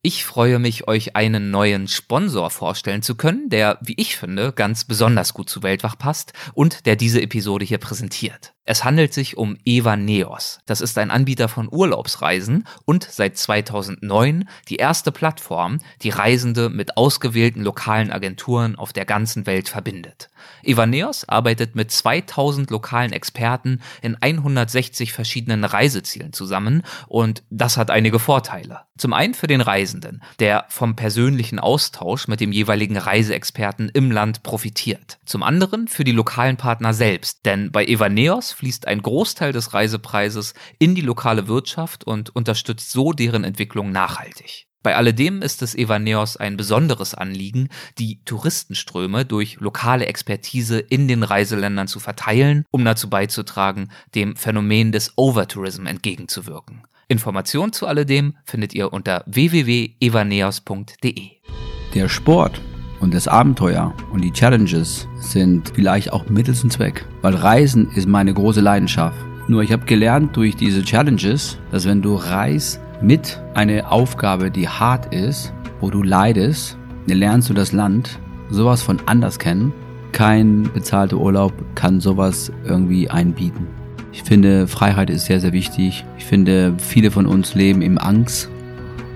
Ich freue mich, euch einen neuen Sponsor vorstellen zu können, der, wie ich finde, ganz besonders gut zu Weltwach passt und der diese Episode hier präsentiert. Es handelt sich um Eva Neos. Das ist ein Anbieter von Urlaubsreisen und seit 2009 die erste Plattform, die Reisende mit ausgewählten lokalen Agenturen auf der ganzen Welt verbindet. Eva Neos arbeitet mit 2000 lokalen Experten in 160 verschiedenen Reisezielen zusammen und das hat einige Vorteile. Zum einen für den Reisenden, der vom persönlichen Austausch mit dem jeweiligen Reiseexperten im Land profitiert. Zum anderen für die lokalen Partner selbst, denn bei Eva Neos fließt ein Großteil des Reisepreises in die lokale Wirtschaft und unterstützt so deren Entwicklung nachhaltig. Bei alledem ist es Evaneos ein besonderes Anliegen, die Touristenströme durch lokale Expertise in den Reiseländern zu verteilen, um dazu beizutragen, dem Phänomen des Overtourism entgegenzuwirken. Informationen zu alledem findet ihr unter www.evaneos.de. Der Sport und das Abenteuer und die Challenges sind vielleicht auch Mittel zum Zweck, weil Reisen ist meine große Leidenschaft. Nur ich habe gelernt durch diese Challenges, dass wenn du reist mit einer Aufgabe, die hart ist, wo du leidest, lernst du das Land sowas von anders kennen. Kein bezahlter Urlaub kann sowas irgendwie einbieten. Ich finde, Freiheit ist sehr, sehr wichtig. Ich finde, viele von uns leben im Angst.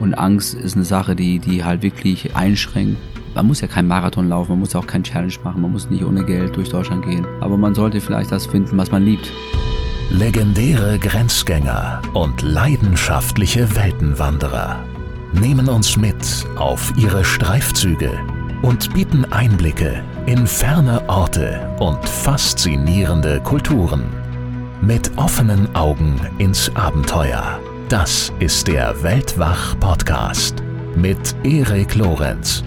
Und Angst ist eine Sache, die, die halt wirklich einschränkt man muss ja kein Marathon laufen, man muss auch kein Challenge machen, man muss nicht ohne Geld durch Deutschland gehen. Aber man sollte vielleicht das finden, was man liebt. Legendäre Grenzgänger und leidenschaftliche Weltenwanderer nehmen uns mit auf ihre Streifzüge und bieten Einblicke in ferne Orte und faszinierende Kulturen. Mit offenen Augen ins Abenteuer. Das ist der Weltwach-Podcast mit Erik Lorenz.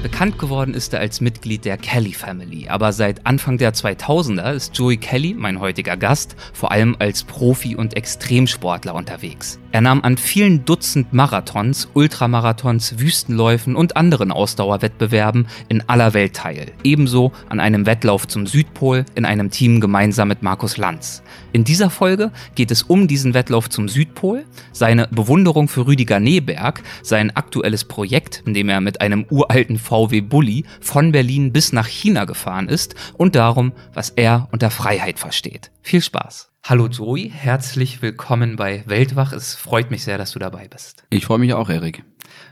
Bekannt geworden ist er als Mitglied der Kelly Family, aber seit Anfang der 2000er ist Joey Kelly, mein heutiger Gast, vor allem als Profi und Extremsportler unterwegs. Er nahm an vielen Dutzend Marathons, Ultramarathons, Wüstenläufen und anderen Ausdauerwettbewerben in aller Welt teil. Ebenso an einem Wettlauf zum Südpol in einem Team gemeinsam mit Markus Lanz. In dieser Folge geht es um diesen Wettlauf zum Südpol, seine Bewunderung für Rüdiger Neberg, sein aktuelles Projekt, in dem er mit einem uralten VW Bulli von Berlin bis nach China gefahren ist und darum, was er unter Freiheit versteht. Viel Spaß! Hallo Joey, herzlich willkommen bei Weltwach. Es freut mich sehr, dass du dabei bist. Ich freue mich auch, Erik.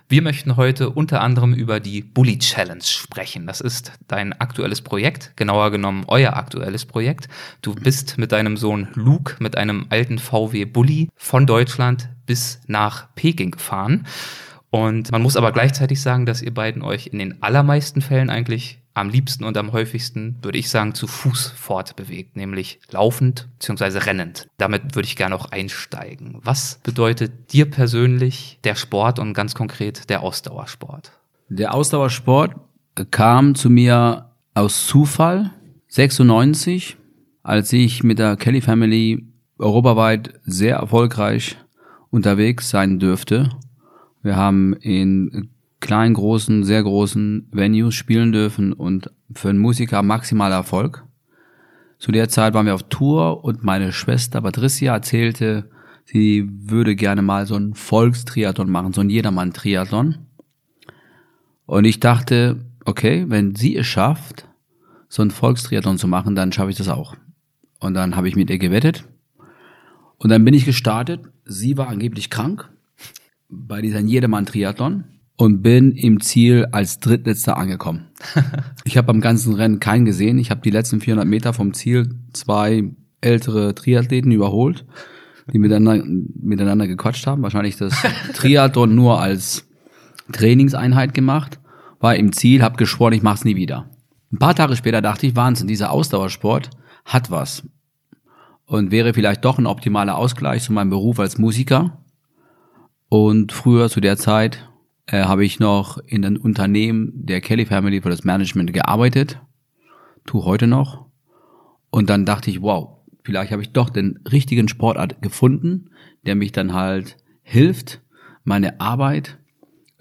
Wir möchten heute unter anderem über die Bully Challenge sprechen. Das ist dein aktuelles Projekt, genauer genommen euer aktuelles Projekt. Du bist mit deinem Sohn Luke mit einem alten VW Bully von Deutschland bis nach Peking gefahren. Und man muss aber gleichzeitig sagen, dass ihr beiden euch in den allermeisten Fällen eigentlich am liebsten und am häufigsten, würde ich sagen, zu Fuß fortbewegt, nämlich laufend bzw. rennend. Damit würde ich gerne auch einsteigen. Was bedeutet dir persönlich der Sport und ganz konkret der Ausdauersport? Der Ausdauersport kam zu mir aus Zufall 96, als ich mit der Kelly Family europaweit sehr erfolgreich unterwegs sein dürfte. Wir haben in kleinen, großen, sehr großen Venues spielen dürfen und für einen Musiker maximaler Erfolg. Zu der Zeit waren wir auf Tour und meine Schwester Patricia erzählte, sie würde gerne mal so einen Volkstriathlon machen, so einen Jedermann-Triathlon. Und ich dachte, okay, wenn sie es schafft, so einen Volkstriathlon zu machen, dann schaffe ich das auch. Und dann habe ich mit ihr gewettet. Und dann bin ich gestartet. Sie war angeblich krank bei dieser Jedermann-Triathlon und bin im Ziel als Drittletzter angekommen. ich habe am ganzen Rennen keinen gesehen. Ich habe die letzten 400 Meter vom Ziel zwei ältere Triathleten überholt, die miteinander, miteinander gequatscht haben. Wahrscheinlich das Triathlon nur als Trainingseinheit gemacht. War im Ziel, habe geschworen, ich mach's nie wieder. Ein paar Tage später dachte ich, Wahnsinn, dieser Ausdauersport hat was. Und wäre vielleicht doch ein optimaler Ausgleich zu meinem Beruf als Musiker. Und früher zu der Zeit äh, habe ich noch in einem Unternehmen der Kelly Family für das Management gearbeitet, tu heute noch. Und dann dachte ich, wow, vielleicht habe ich doch den richtigen Sportart gefunden, der mich dann halt hilft, meine Arbeit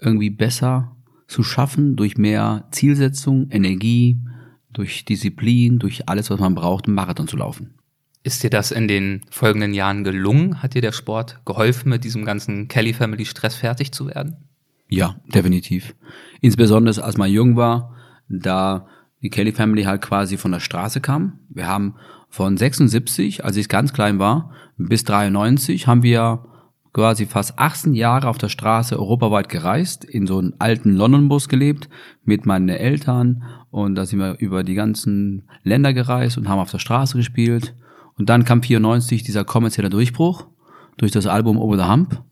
irgendwie besser zu schaffen durch mehr Zielsetzung, Energie, durch Disziplin, durch alles, was man braucht, um Marathon zu laufen. Ist dir das in den folgenden Jahren gelungen? Hat dir der Sport geholfen, mit diesem ganzen Kelly Family Stress fertig zu werden? Ja, definitiv. Insbesondere als man jung war, da die Kelly Family halt quasi von der Straße kam. Wir haben von 76, als ich ganz klein war, bis 93 haben wir quasi fast 18 Jahre auf der Straße europaweit gereist, in so einem alten London-Bus gelebt, mit meinen Eltern und da sind wir über die ganzen Länder gereist und haben auf der Straße gespielt und dann kam 94 dieser kommerzielle Durchbruch durch das Album Over the Hump.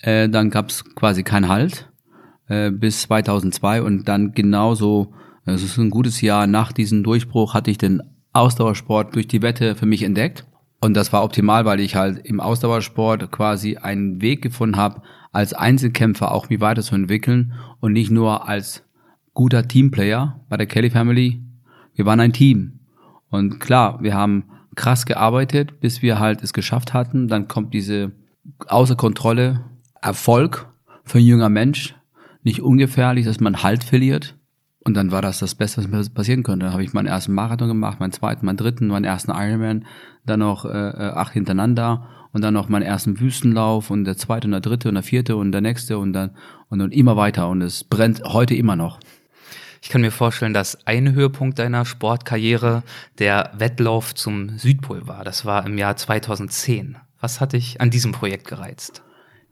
Äh, dann gab es quasi keinen Halt äh, bis 2002 und dann genauso, es ist ein gutes Jahr nach diesem Durchbruch, hatte ich den Ausdauersport durch die Wette für mich entdeckt. Und das war optimal, weil ich halt im Ausdauersport quasi einen Weg gefunden habe, als Einzelkämpfer auch mich weiterzuentwickeln und nicht nur als guter Teamplayer bei der Kelly Family. Wir waren ein Team. Und klar, wir haben krass gearbeitet, bis wir halt es geschafft hatten. Dann kommt diese außer Kontrolle Erfolg für ein junger Mensch. Nicht ungefährlich, dass man Halt verliert. Und dann war das das Beste, was mir passieren könnte. Dann habe ich meinen ersten Marathon gemacht, meinen zweiten, meinen dritten, meinen ersten Ironman, dann noch äh, äh, acht hintereinander und dann noch meinen ersten Wüstenlauf und der zweite und der dritte und der vierte und der nächste und dann und dann immer weiter und es brennt heute immer noch. Ich kann mir vorstellen, dass ein Höhepunkt deiner Sportkarriere der Wettlauf zum Südpol war. Das war im Jahr 2010. Was hat dich an diesem Projekt gereizt?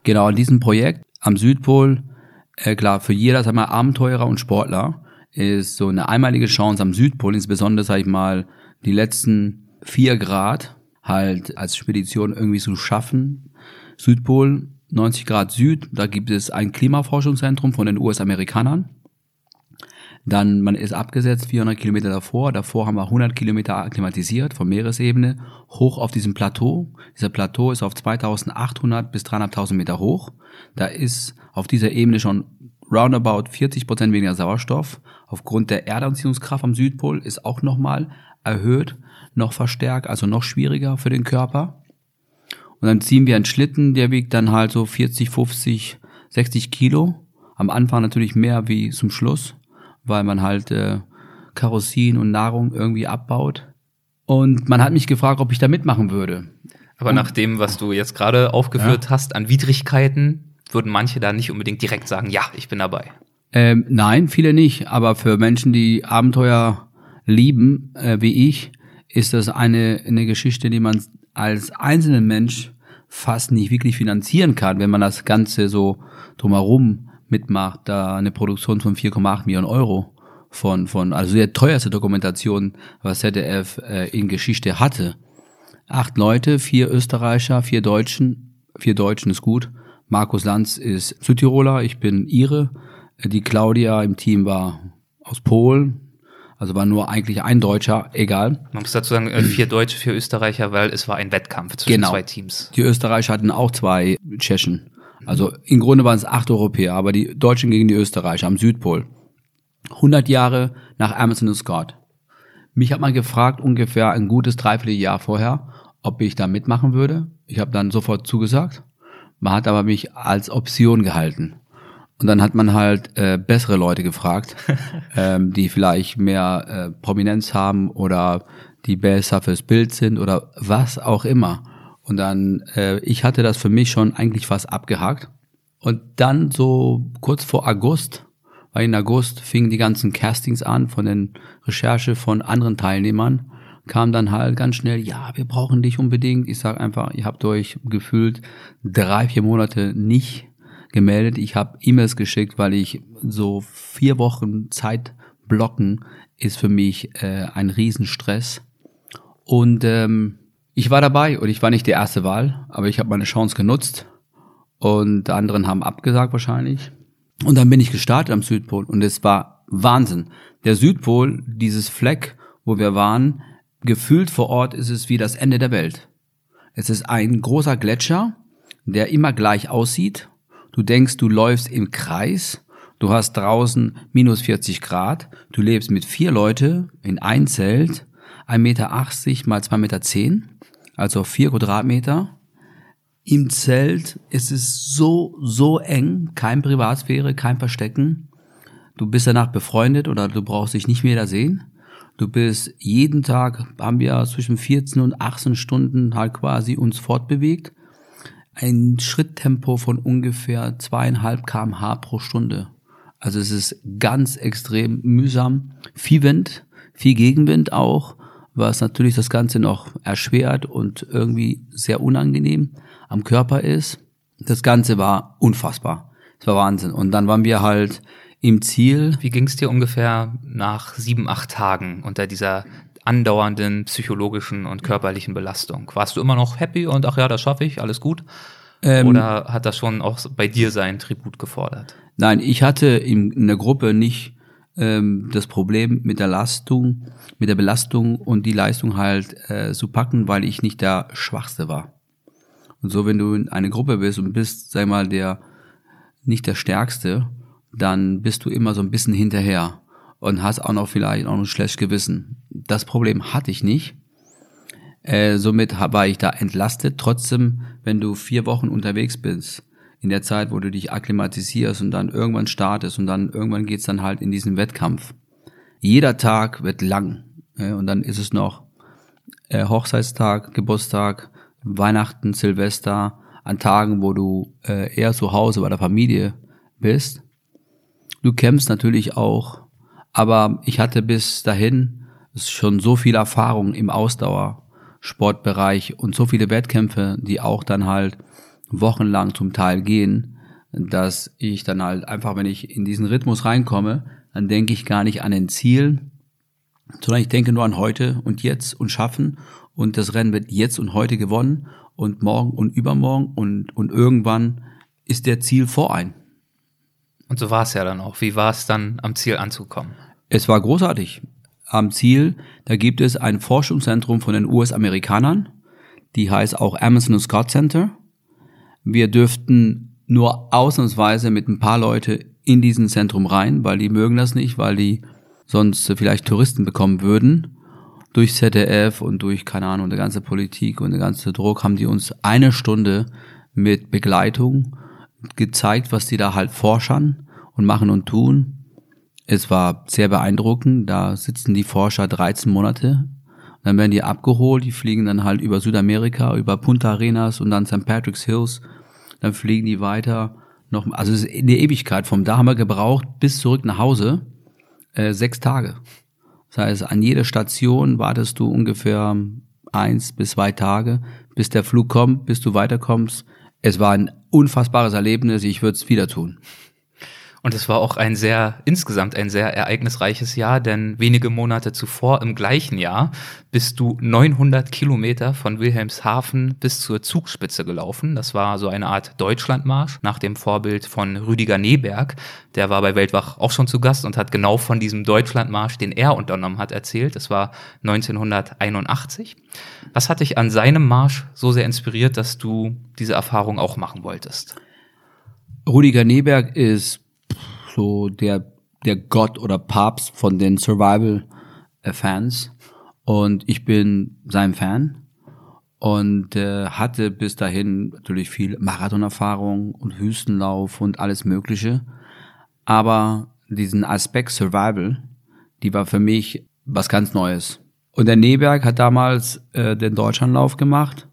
Genau, an diesem Projekt am Südpol, äh, klar, für jeder, sag mal, Abenteurer und Sportler ist so eine einmalige Chance am Südpol, insbesondere, sag ich mal, die letzten vier Grad halt als Spedition irgendwie zu schaffen. Südpol, 90 Grad Süd, da gibt es ein Klimaforschungszentrum von den US-Amerikanern. Dann, man ist abgesetzt 400 Kilometer davor. Davor haben wir 100 Kilometer akklimatisiert von Meeresebene hoch auf diesem Plateau. Dieser Plateau ist auf 2800 bis 3.500 Meter hoch. Da ist auf dieser Ebene schon roundabout 40 Prozent weniger Sauerstoff. Aufgrund der Erdanziehungskraft am Südpol ist auch nochmal erhöht, noch verstärkt, also noch schwieriger für den Körper. Und dann ziehen wir einen Schlitten, der wiegt dann halt so 40, 50, 60 Kilo. Am Anfang natürlich mehr wie zum Schluss weil man halt äh, Karosserien und Nahrung irgendwie abbaut. Und man hat mich gefragt, ob ich da mitmachen würde. Aber und, nach dem, was du jetzt gerade aufgeführt ja. hast an Widrigkeiten, würden manche da nicht unbedingt direkt sagen, ja, ich bin dabei. Ähm, nein, viele nicht. Aber für Menschen, die Abenteuer lieben, äh, wie ich, ist das eine, eine Geschichte, die man als einzelner Mensch fast nicht wirklich finanzieren kann, wenn man das Ganze so drumherum mitmacht, da eine Produktion von 4,8 Millionen Euro von, von, also der teuerste Dokumentation, was ZDF äh, in Geschichte hatte. Acht Leute, vier Österreicher, vier Deutschen, vier Deutschen ist gut. Markus Lanz ist Südtiroler, ich bin Ire. Die Claudia im Team war aus Polen, also war nur eigentlich ein Deutscher, egal. Man muss dazu sagen, äh, vier Deutsche, vier Österreicher, weil es war ein Wettkampf zwischen genau. zwei Teams. Die Österreicher hatten auch zwei Tschechen. Also im Grunde waren es acht Europäer, aber die Deutschen gegen die Österreicher am Südpol. 100 Jahre nach Emerson und Scott. Mich hat man gefragt, ungefähr ein gutes Dreivierteljahr vorher, ob ich da mitmachen würde. Ich habe dann sofort zugesagt. Man hat aber mich als Option gehalten. Und dann hat man halt äh, bessere Leute gefragt, ähm, die vielleicht mehr äh, Prominenz haben oder die besser fürs Bild sind oder was auch immer. Und dann, äh, ich hatte das für mich schon eigentlich fast abgehakt. Und dann so kurz vor August, weil in August fingen die ganzen Castings an von den Recherche von anderen Teilnehmern, kam dann halt ganz schnell, ja, wir brauchen dich unbedingt. Ich sag einfach, ihr habt euch gefühlt drei, vier Monate nicht gemeldet. Ich habe E-Mails geschickt, weil ich so vier Wochen Zeit blocken ist für mich äh, ein Riesenstress. Und ähm, ich war dabei und ich war nicht die erste Wahl, aber ich habe meine Chance genutzt und anderen haben abgesagt wahrscheinlich. Und dann bin ich gestartet am Südpol und es war Wahnsinn. Der Südpol, dieses Fleck, wo wir waren, gefühlt vor Ort ist es wie das Ende der Welt. Es ist ein großer Gletscher, der immer gleich aussieht. Du denkst, du läufst im Kreis. Du hast draußen minus 40 Grad. Du lebst mit vier Leute in ein Zelt, 1,80 Meter mal 2,10 Meter also vier Quadratmeter. Im Zelt ist es so, so eng, kein Privatsphäre, kein Verstecken. Du bist danach befreundet oder du brauchst dich nicht mehr da sehen. Du bist jeden Tag, haben wir zwischen 14 und 18 Stunden halt quasi uns fortbewegt. Ein Schritttempo von ungefähr zweieinhalb kmh pro Stunde. Also es ist ganz extrem mühsam. Viel Wind, viel Gegenwind auch, was natürlich das Ganze noch erschwert und irgendwie sehr unangenehm am Körper ist. Das Ganze war unfassbar. Es war Wahnsinn. Und dann waren wir halt im Ziel. Wie ging es dir ungefähr nach sieben, acht Tagen unter dieser andauernden psychologischen und körperlichen Belastung? Warst du immer noch happy und ach ja, das schaffe ich, alles gut? Ähm, Oder hat das schon auch bei dir seinen Tribut gefordert? Nein, ich hatte in, in der Gruppe nicht ähm, das Problem mit der Lastung, mit der Belastung und die Leistung halt äh, zu packen, weil ich nicht der Schwachste war. Und so, wenn du in eine Gruppe bist und bist, sag mal, der nicht der Stärkste, dann bist du immer so ein bisschen hinterher und hast auch noch vielleicht auch ein schlechtes Gewissen. Das Problem hatte ich nicht. Äh, somit war ich da entlastet. Trotzdem, wenn du vier Wochen unterwegs bist, in der Zeit, wo du dich akklimatisierst und dann irgendwann startest und dann irgendwann geht's dann halt in diesen Wettkampf. Jeder Tag wird lang. Äh, und dann ist es noch äh, Hochzeitstag, Geburtstag, Weihnachten, Silvester, an Tagen, wo du äh, eher zu Hause bei der Familie bist. Du kämpfst natürlich auch, aber ich hatte bis dahin schon so viel Erfahrung im Ausdauersportbereich und so viele Wettkämpfe, die auch dann halt wochenlang zum Teil gehen, dass ich dann halt einfach, wenn ich in diesen Rhythmus reinkomme, dann denke ich gar nicht an den Ziel, sondern ich denke nur an heute und jetzt und schaffen und das Rennen wird jetzt und heute gewonnen und morgen und übermorgen und, und irgendwann ist der Ziel vor ein. Und so war es ja dann auch. Wie war es dann, am Ziel anzukommen? Es war großartig. Am Ziel, da gibt es ein Forschungszentrum von den US-Amerikanern, die heißt auch Amazon Scott Center. Wir dürften nur ausnahmsweise mit ein paar Leute in diesen Zentrum rein, weil die mögen das nicht, weil die sonst vielleicht Touristen bekommen würden. Durch ZDF und durch, keine Ahnung, der ganze Politik und der ganze Druck haben die uns eine Stunde mit Begleitung gezeigt, was die da halt forschern und machen und tun. Es war sehr beeindruckend. Da sitzen die Forscher 13 Monate. Dann werden die abgeholt. Die fliegen dann halt über Südamerika, über Punta Arenas und dann St. Patrick's Hills. Dann fliegen die weiter noch, also es ist eine Ewigkeit. Vom da haben wir gebraucht bis zurück nach Hause äh, sechs Tage. Das heißt, an jeder Station wartest du ungefähr eins bis zwei Tage, bis der Flug kommt, bis du weiterkommst. Es war ein unfassbares Erlebnis. Ich würde es wieder tun. Und es war auch ein sehr, insgesamt ein sehr ereignisreiches Jahr, denn wenige Monate zuvor im gleichen Jahr bist du 900 Kilometer von Wilhelmshaven bis zur Zugspitze gelaufen. Das war so eine Art Deutschlandmarsch nach dem Vorbild von Rüdiger Neberg. Der war bei Weltwach auch schon zu Gast und hat genau von diesem Deutschlandmarsch, den er unternommen hat, erzählt. Das war 1981. Was hat dich an seinem Marsch so sehr inspiriert, dass du diese Erfahrung auch machen wolltest? Rüdiger Neberg ist so der, der Gott oder Papst von den Survival-Fans. Und ich bin sein Fan und äh, hatte bis dahin natürlich viel Marathonerfahrung und Wüstenlauf und alles Mögliche. Aber diesen Aspekt Survival, die war für mich was ganz Neues. Und der Neberg hat damals äh, den Deutschlandlauf gemacht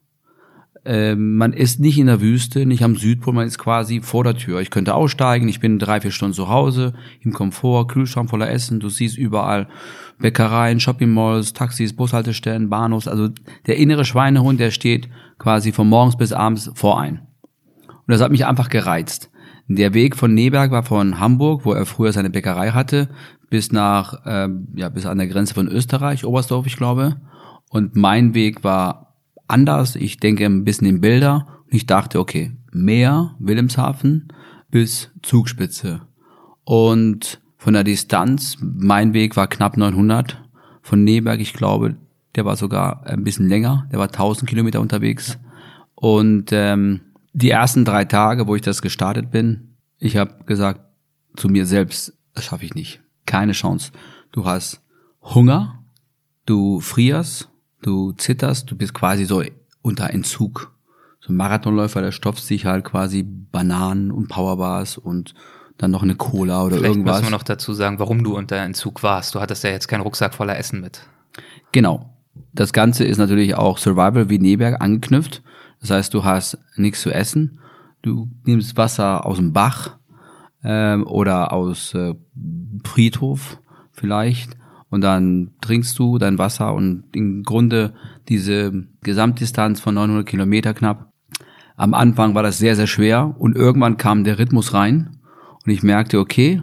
ähm, man ist nicht in der Wüste, nicht am Südpol, man ist quasi vor der Tür. Ich könnte aussteigen, ich bin drei, vier Stunden zu Hause, im Komfort, Kühlschrank voller Essen, du siehst überall Bäckereien, Shoppingmalls, Taxis, Bushaltestellen, Bahnhofs. Also der innere Schweinehund, der steht quasi von morgens bis abends vor ein. Und das hat mich einfach gereizt. Der Weg von Neberg war von Hamburg, wo er früher seine Bäckerei hatte, bis nach, äh, ja, bis an der Grenze von Österreich, Oberstdorf, ich glaube. Und mein Weg war anders. Ich denke ein bisschen in Bilder. Und ich dachte, okay, Meer, Wilhelmshaven bis Zugspitze. Und von der Distanz, mein Weg war knapp 900. Von Neberg, ich glaube, der war sogar ein bisschen länger. Der war 1000 Kilometer unterwegs. Und ähm, die ersten drei Tage, wo ich das gestartet bin, ich habe gesagt zu mir selbst, das schaffe ich nicht. Keine Chance. Du hast Hunger, du frierst, du zitterst, du bist quasi so unter Entzug. So ein Marathonläufer, der stopft sich halt quasi Bananen und Powerbars und dann noch eine Cola oder Vielleicht irgendwas. müssen wir noch dazu sagen, warum du unter Entzug warst. Du hattest ja jetzt keinen Rucksack voller Essen mit. Genau. Das Ganze ist natürlich auch Survival wie Neberg angeknüpft. Das heißt, du hast nichts zu essen. Du nimmst Wasser aus dem Bach ähm, oder aus äh, Friedhof vielleicht und dann trinkst du dein Wasser und im Grunde diese Gesamtdistanz von 900 Kilometer knapp. Am Anfang war das sehr, sehr schwer und irgendwann kam der Rhythmus rein und ich merkte, okay,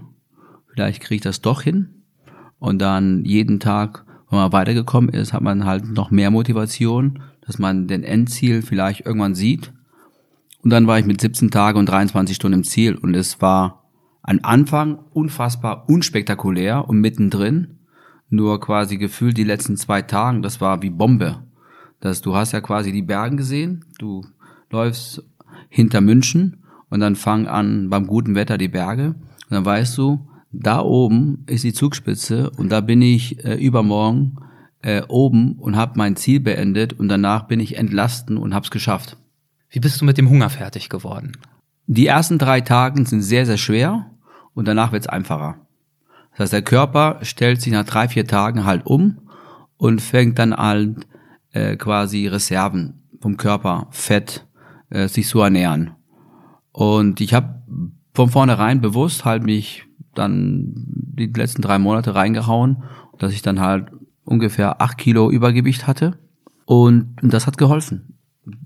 vielleicht kriege ich das doch hin. Und dann jeden Tag, wenn man weitergekommen ist, hat man halt noch mehr Motivation, dass man den Endziel vielleicht irgendwann sieht. Und dann war ich mit 17 Tagen und 23 Stunden im Ziel und es war am Anfang unfassbar unspektakulär und mittendrin nur quasi gefühlt die letzten zwei Tagen, das war wie Bombe. Das, du hast ja quasi die Bergen gesehen, du läufst hinter München und dann fang an beim guten Wetter die Berge und dann weißt du, da oben ist die Zugspitze und da bin ich äh, übermorgen äh, oben und habe mein Ziel beendet und danach bin ich entlasten und hab's geschafft. Wie bist du mit dem Hunger fertig geworden? Die ersten drei Tagen sind sehr, sehr schwer und danach wird's einfacher. Das heißt, der Körper stellt sich nach drei, vier Tagen halt um und fängt dann halt äh, quasi Reserven vom Körper, Fett, äh, sich zu ernähren. Und ich habe von vornherein bewusst halt mich dann die letzten drei Monate reingehauen, dass ich dann halt ungefähr acht Kilo Übergewicht hatte. Und das hat geholfen.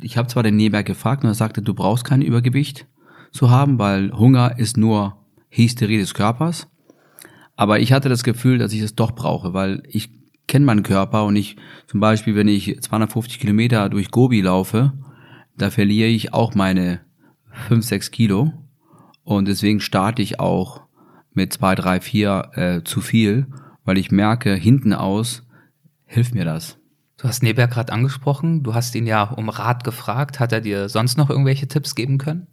Ich habe zwar den Neberg gefragt und er sagte, du brauchst kein Übergewicht zu haben, weil Hunger ist nur Hysterie des Körpers. Aber ich hatte das Gefühl, dass ich es doch brauche, weil ich kenne meinen Körper und ich, zum Beispiel, wenn ich 250 Kilometer durch Gobi laufe, da verliere ich auch meine 5, 6 Kilo. Und deswegen starte ich auch mit 2, 3, 4 äh, zu viel, weil ich merke, hinten aus hilft mir das. Du hast Neberg gerade angesprochen. Du hast ihn ja um Rat gefragt. Hat er dir sonst noch irgendwelche Tipps geben können?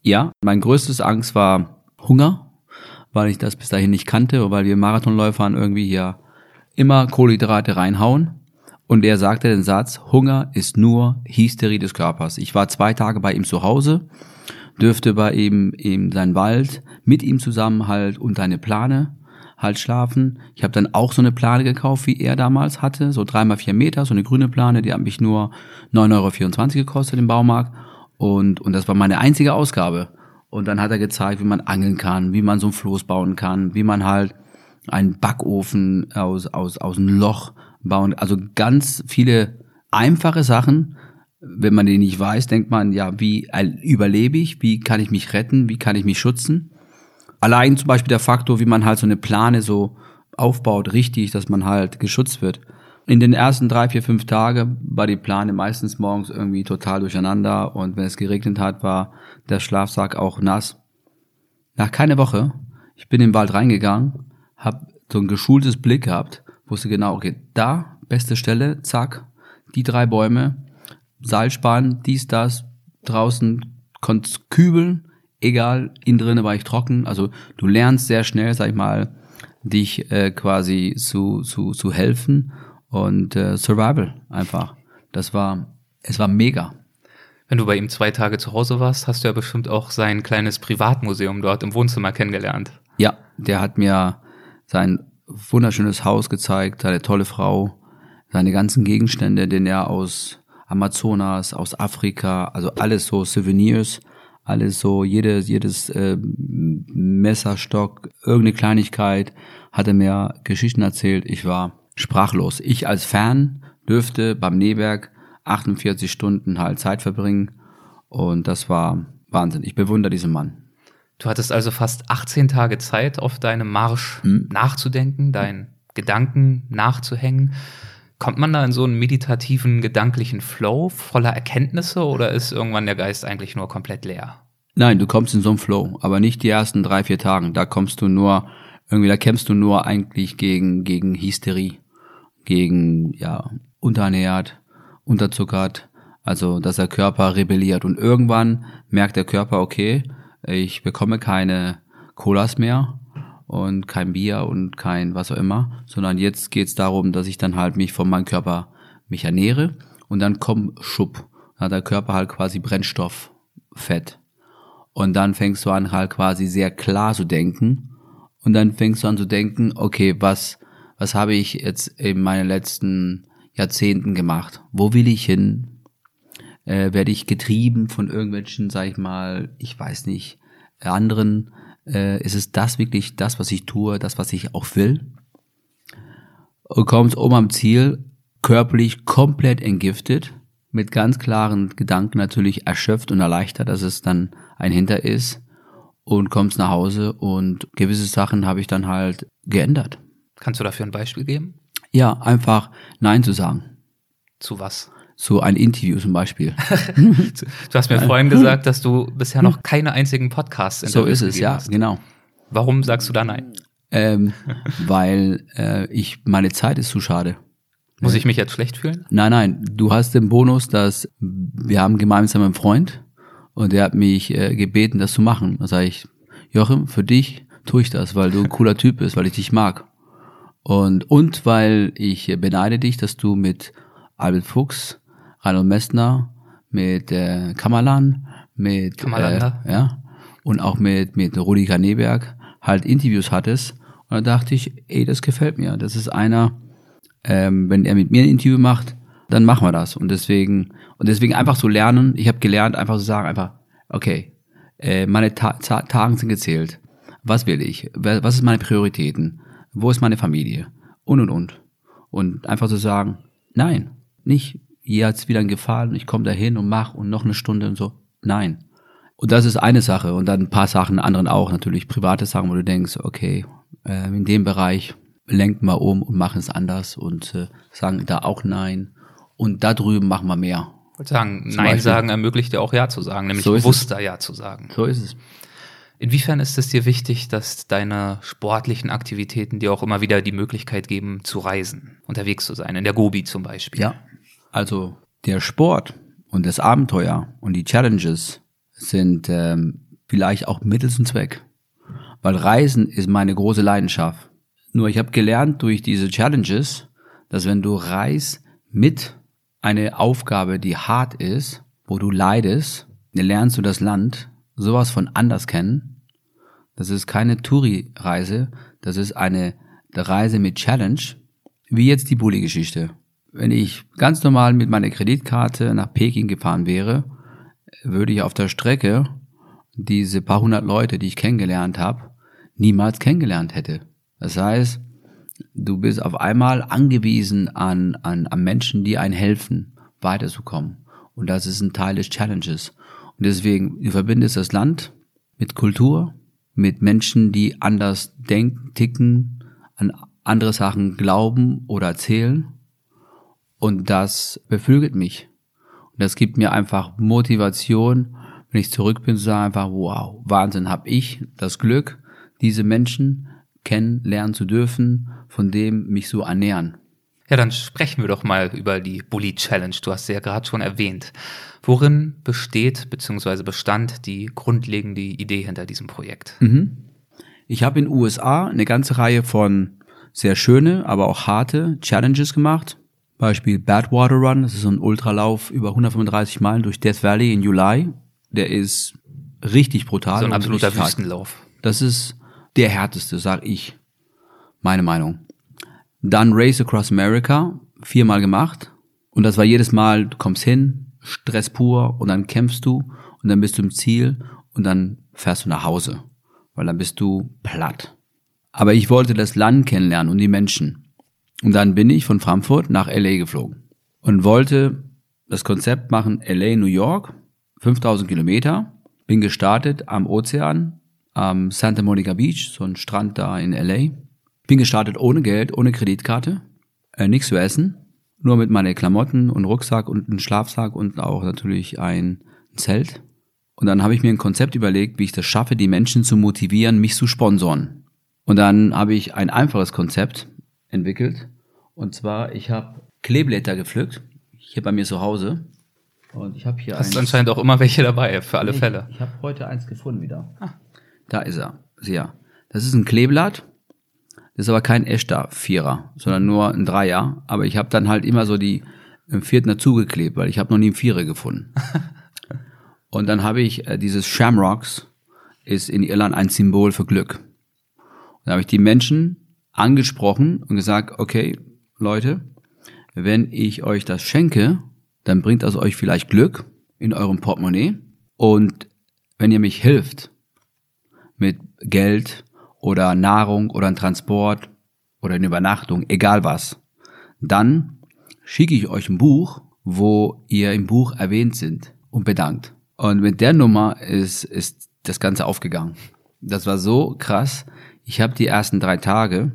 Ja, mein größtes Angst war Hunger, weil ich das bis dahin nicht kannte, weil wir Marathonläufern irgendwie hier immer Kohlenhydrate reinhauen. Und er sagte den Satz, Hunger ist nur Hysterie des Körpers. Ich war zwei Tage bei ihm zu Hause, dürfte bei ihm in seinen Wald mit ihm zusammen halt unter eine Plane halt schlafen. Ich habe dann auch so eine Plane gekauft, wie er damals hatte, so dreimal vier Meter, so eine grüne Plane, die hat mich nur 9,24 Euro gekostet im Baumarkt. Und, und das war meine einzige Ausgabe. Und dann hat er gezeigt, wie man angeln kann, wie man so ein Floß bauen kann, wie man halt einen Backofen aus, aus, aus einem Loch bauen. Also ganz viele einfache Sachen. Wenn man die nicht weiß, denkt man, ja, wie überlebe ich? Wie kann ich mich retten? Wie kann ich mich schützen? Allein zum Beispiel der Faktor, wie man halt so eine Plane so aufbaut, richtig, dass man halt geschützt wird. In den ersten drei, vier, fünf Tagen war die Plane meistens morgens irgendwie total durcheinander und wenn es geregnet hat, war der Schlafsack auch nass. Nach keine Woche, ich bin in den Wald reingegangen, hab so ein geschultes Blick gehabt, wusste genau, okay, da, beste Stelle, zack, die drei Bäume, Seilspan, dies, das, draußen konnte kübeln, egal, innen drinne war ich trocken. Also du lernst sehr schnell, sag ich mal, dich äh, quasi zu, zu, zu helfen und äh, Survival einfach. Das war, es war mega. Wenn du bei ihm zwei Tage zu Hause warst, hast du ja bestimmt auch sein kleines Privatmuseum dort im Wohnzimmer kennengelernt. Ja, der hat mir sein wunderschönes Haus gezeigt, seine tolle Frau, seine ganzen Gegenstände, den er aus Amazonas, aus Afrika, also alles so Souvenirs, alles so, jedes, jedes äh, Messerstock, irgendeine Kleinigkeit, hat er mir Geschichten erzählt. Ich war sprachlos. Ich als Fan dürfte beim Neberg 48 Stunden halt Zeit verbringen und das war Wahnsinn. Ich bewundere diesen Mann. Du hattest also fast 18 Tage Zeit, auf deinem Marsch mhm. nachzudenken, deinen Gedanken nachzuhängen. Kommt man da in so einen meditativen, gedanklichen Flow voller Erkenntnisse oder ist irgendwann der Geist eigentlich nur komplett leer? Nein, du kommst in so einen Flow, aber nicht die ersten drei, vier Tagen. Da kommst du nur, irgendwie, da kämpfst du nur eigentlich gegen, gegen Hysterie, gegen, ja, unterernährt, unterzuckert, also, dass der Körper rebelliert. Und irgendwann merkt der Körper, okay, ich bekomme keine Colas mehr und kein Bier und kein was auch immer, sondern jetzt geht's darum, dass ich dann halt mich von meinem Körper mich ernähre und dann kommt Schub. Dann hat der Körper halt quasi Brennstoff, Fett. Und dann fängst du an, halt quasi sehr klar zu denken. Und dann fängst du an zu denken, okay, was, was habe ich jetzt in meinen letzten Jahrzehnten gemacht? Wo will ich hin? Äh, werde ich getrieben von irgendwelchen, sag ich mal, ich weiß nicht, anderen? Äh, ist es das wirklich das, was ich tue, das, was ich auch will? Und kommst oben am Ziel körperlich komplett entgiftet, mit ganz klaren Gedanken natürlich erschöpft und erleichtert, dass es dann ein Hinter ist und kommst nach Hause und gewisse Sachen habe ich dann halt geändert. Kannst du dafür ein Beispiel geben? Ja, einfach Nein zu sagen. Zu was? So ein Interview zum Beispiel. du hast mir vorhin gesagt, dass du bisher noch keine einzigen Podcasts So ist es, ja, hast. genau. Warum sagst du da Nein? Ähm, weil äh, ich meine Zeit ist zu schade. Muss ich mich jetzt schlecht fühlen? Nein, nein. Du hast den Bonus, dass wir haben gemeinsam einen Freund und der hat mich äh, gebeten, das zu machen. Da sage ich, Joachim, für dich tue ich das, weil du ein cooler Typ bist, weil ich dich mag. Und, und weil ich beneide dich, dass du mit Albert Fuchs, Reinhold Messner, mit äh, Kamalan, mit äh, ja, und auch mit, mit Rudi Kaneberg halt Interviews hattest. Und da dachte ich, ey, das gefällt mir. Das ist einer, ähm, wenn er mit mir ein Interview macht, dann machen wir das. Und deswegen, und deswegen einfach so lernen. Ich habe gelernt, einfach zu so sagen, einfach, okay, äh, meine Ta Ta Tagen sind gezählt. Was will ich? Was ist meine Prioritäten? Wo ist meine Familie? Und und und. Und einfach zu so sagen, nein, nicht, jetzt wieder ein Gefallen, ich komme da hin und mach und noch eine Stunde und so. Nein. Und das ist eine Sache. Und dann ein paar Sachen, anderen auch, natürlich private Sachen, wo du denkst, okay, äh, in dem Bereich lenken wir um und machen es anders und äh, sagen da auch Nein. Und da drüben machen wir mehr. Ich wollte sagen, Zum Nein Beispiel. sagen ermöglicht dir auch Ja zu sagen, nämlich so bewusster Ja zu sagen. So ist es. Inwiefern ist es dir wichtig, dass deine sportlichen Aktivitäten dir auch immer wieder die Möglichkeit geben, zu reisen, unterwegs zu sein, in der Gobi zum Beispiel? Ja, also der Sport und das Abenteuer und die Challenges sind ähm, vielleicht auch Mittel zum Zweck. Weil Reisen ist meine große Leidenschaft. Nur ich habe gelernt durch diese Challenges, dass wenn du reist mit eine Aufgabe, die hart ist, wo du leidest, lernst du das Land sowas von anders kennen. Das ist keine Touri-Reise, das ist eine Reise mit Challenge, wie jetzt die Bulli-Geschichte. Wenn ich ganz normal mit meiner Kreditkarte nach Peking gefahren wäre, würde ich auf der Strecke diese paar hundert Leute, die ich kennengelernt habe, niemals kennengelernt hätte. Das heißt, du bist auf einmal angewiesen an, an, an Menschen, die einen helfen, weiterzukommen. Und das ist ein Teil des Challenges. Und deswegen, du verbindest das Land mit Kultur, mit Menschen, die anders denken, ticken, an andere Sachen glauben oder erzählen. Und das beflügelt mich. Und das gibt mir einfach Motivation, wenn ich zurück bin, zu sagen einfach, wow, Wahnsinn, habe ich das Glück, diese Menschen kennenlernen zu dürfen, von dem mich so ernähren. Ja, dann sprechen wir doch mal über die Bully Challenge. Du hast sie ja gerade schon erwähnt. Worin besteht bzw. bestand die grundlegende Idee hinter diesem Projekt? Mhm. Ich habe in den USA eine ganze Reihe von sehr schöne, aber auch harte Challenges gemacht. Beispiel Badwater Run, das ist so ein Ultralauf über 135 Meilen durch Death Valley in Juli. Der ist richtig brutal. So ein absoluter Wüstenlauf. Das ist der härteste, sag ich. Meine Meinung. Dann Race Across America, viermal gemacht. Und das war jedes Mal, du kommst hin, Stress pur, und dann kämpfst du, und dann bist du im Ziel, und dann fährst du nach Hause. Weil dann bist du platt. Aber ich wollte das Land kennenlernen und die Menschen. Und dann bin ich von Frankfurt nach LA geflogen. Und wollte das Konzept machen, LA, New York, 5000 Kilometer. Bin gestartet am Ozean, am Santa Monica Beach, so ein Strand da in LA. Bin gestartet ohne Geld, ohne Kreditkarte, äh, nichts zu essen, nur mit meinen Klamotten und Rucksack und einem Schlafsack und auch natürlich ein Zelt. Und dann habe ich mir ein Konzept überlegt, wie ich das schaffe, die Menschen zu motivieren, mich zu sponsoren. Und dann habe ich ein einfaches Konzept entwickelt. Und zwar, ich habe Kleeblätter gepflückt, hier bei mir zu Hause. Und ich habe hier Hast eins. anscheinend auch immer welche dabei, für alle ich, Fälle. Ich habe heute eins gefunden wieder. Ah. Da ist er. Ja. Das ist ein Kleeblatt. Das ist aber kein echter Vierer, sondern nur ein Dreier. Aber ich habe dann halt immer so die im vierten dazugeklebt, weil ich habe noch nie einen Vierer gefunden. Und dann habe ich äh, dieses Shamrocks ist in Irland ein Symbol für Glück. Und da habe ich die Menschen angesprochen und gesagt, okay, Leute, wenn ich euch das schenke, dann bringt das euch vielleicht Glück in eurem Portemonnaie. Und wenn ihr mich hilft mit Geld oder Nahrung oder ein Transport oder eine Übernachtung, egal was, dann schicke ich euch ein Buch, wo ihr im Buch erwähnt sind und bedankt. Und mit der Nummer ist, ist das Ganze aufgegangen. Das war so krass. Ich habe die ersten drei Tage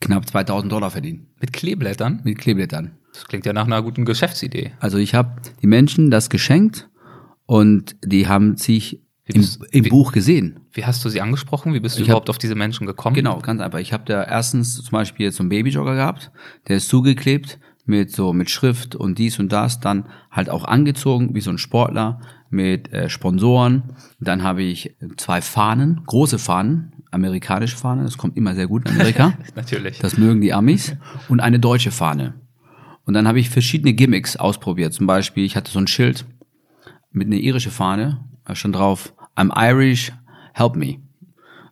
knapp 2000 Dollar verdient. Mit Kleeblättern? Mit Kleeblättern. Das klingt ja nach einer guten Geschäftsidee. Also ich habe die Menschen das geschenkt und die haben sich im, im wie, Buch gesehen. Wie hast du sie angesprochen? Wie bist du Ich überhaupt hab- auf diese Menschen gekommen? Genau, ganz einfach. Ich habe da erstens zum Beispiel so einen Babyjogger gehabt, der ist zugeklebt mit so mit Schrift und dies und das, dann halt auch angezogen wie so ein Sportler mit äh, Sponsoren. Dann habe ich zwei Fahnen, große Fahnen, amerikanische Fahnen, das kommt immer sehr gut in Amerika. Natürlich. Das mögen die Amis. Und eine deutsche Fahne. Und dann habe ich verschiedene Gimmicks ausprobiert. Zum Beispiel, ich hatte so ein Schild mit einer irischen Fahne, stand drauf, I'm Irish, help me.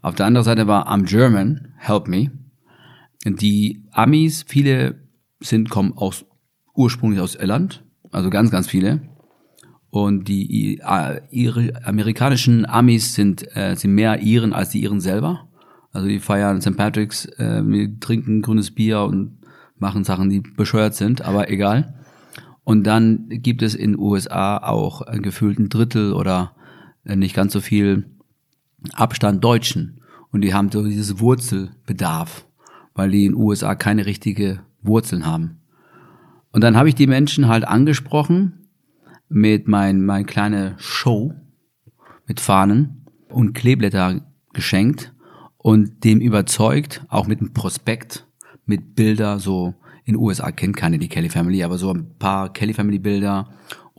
Auf der anderen Seite war I'm German, help me. Die Amis, viele sind, kommen aus, ursprünglich aus Irland, also ganz, ganz viele. Und die äh, ihre amerikanischen Amis sind, äh, sind mehr Iren als die Iren selber. Also die feiern St. Patrick's, äh, wir trinken grünes Bier und machen Sachen, die bescheuert sind, aber egal. Und dann gibt es in USA auch einen gefühlten Drittel oder äh, nicht ganz so viel Abstand Deutschen. Und die haben so dieses Wurzelbedarf, weil die in den USA keine richtige Wurzeln haben. Und dann habe ich die Menschen halt angesprochen mit mein, mein kleine Show mit Fahnen und Kleeblätter geschenkt und dem überzeugt, auch mit einem Prospekt, mit Bilder, so in den USA kennt keine die Kelly Family, aber so ein paar Kelly Family Bilder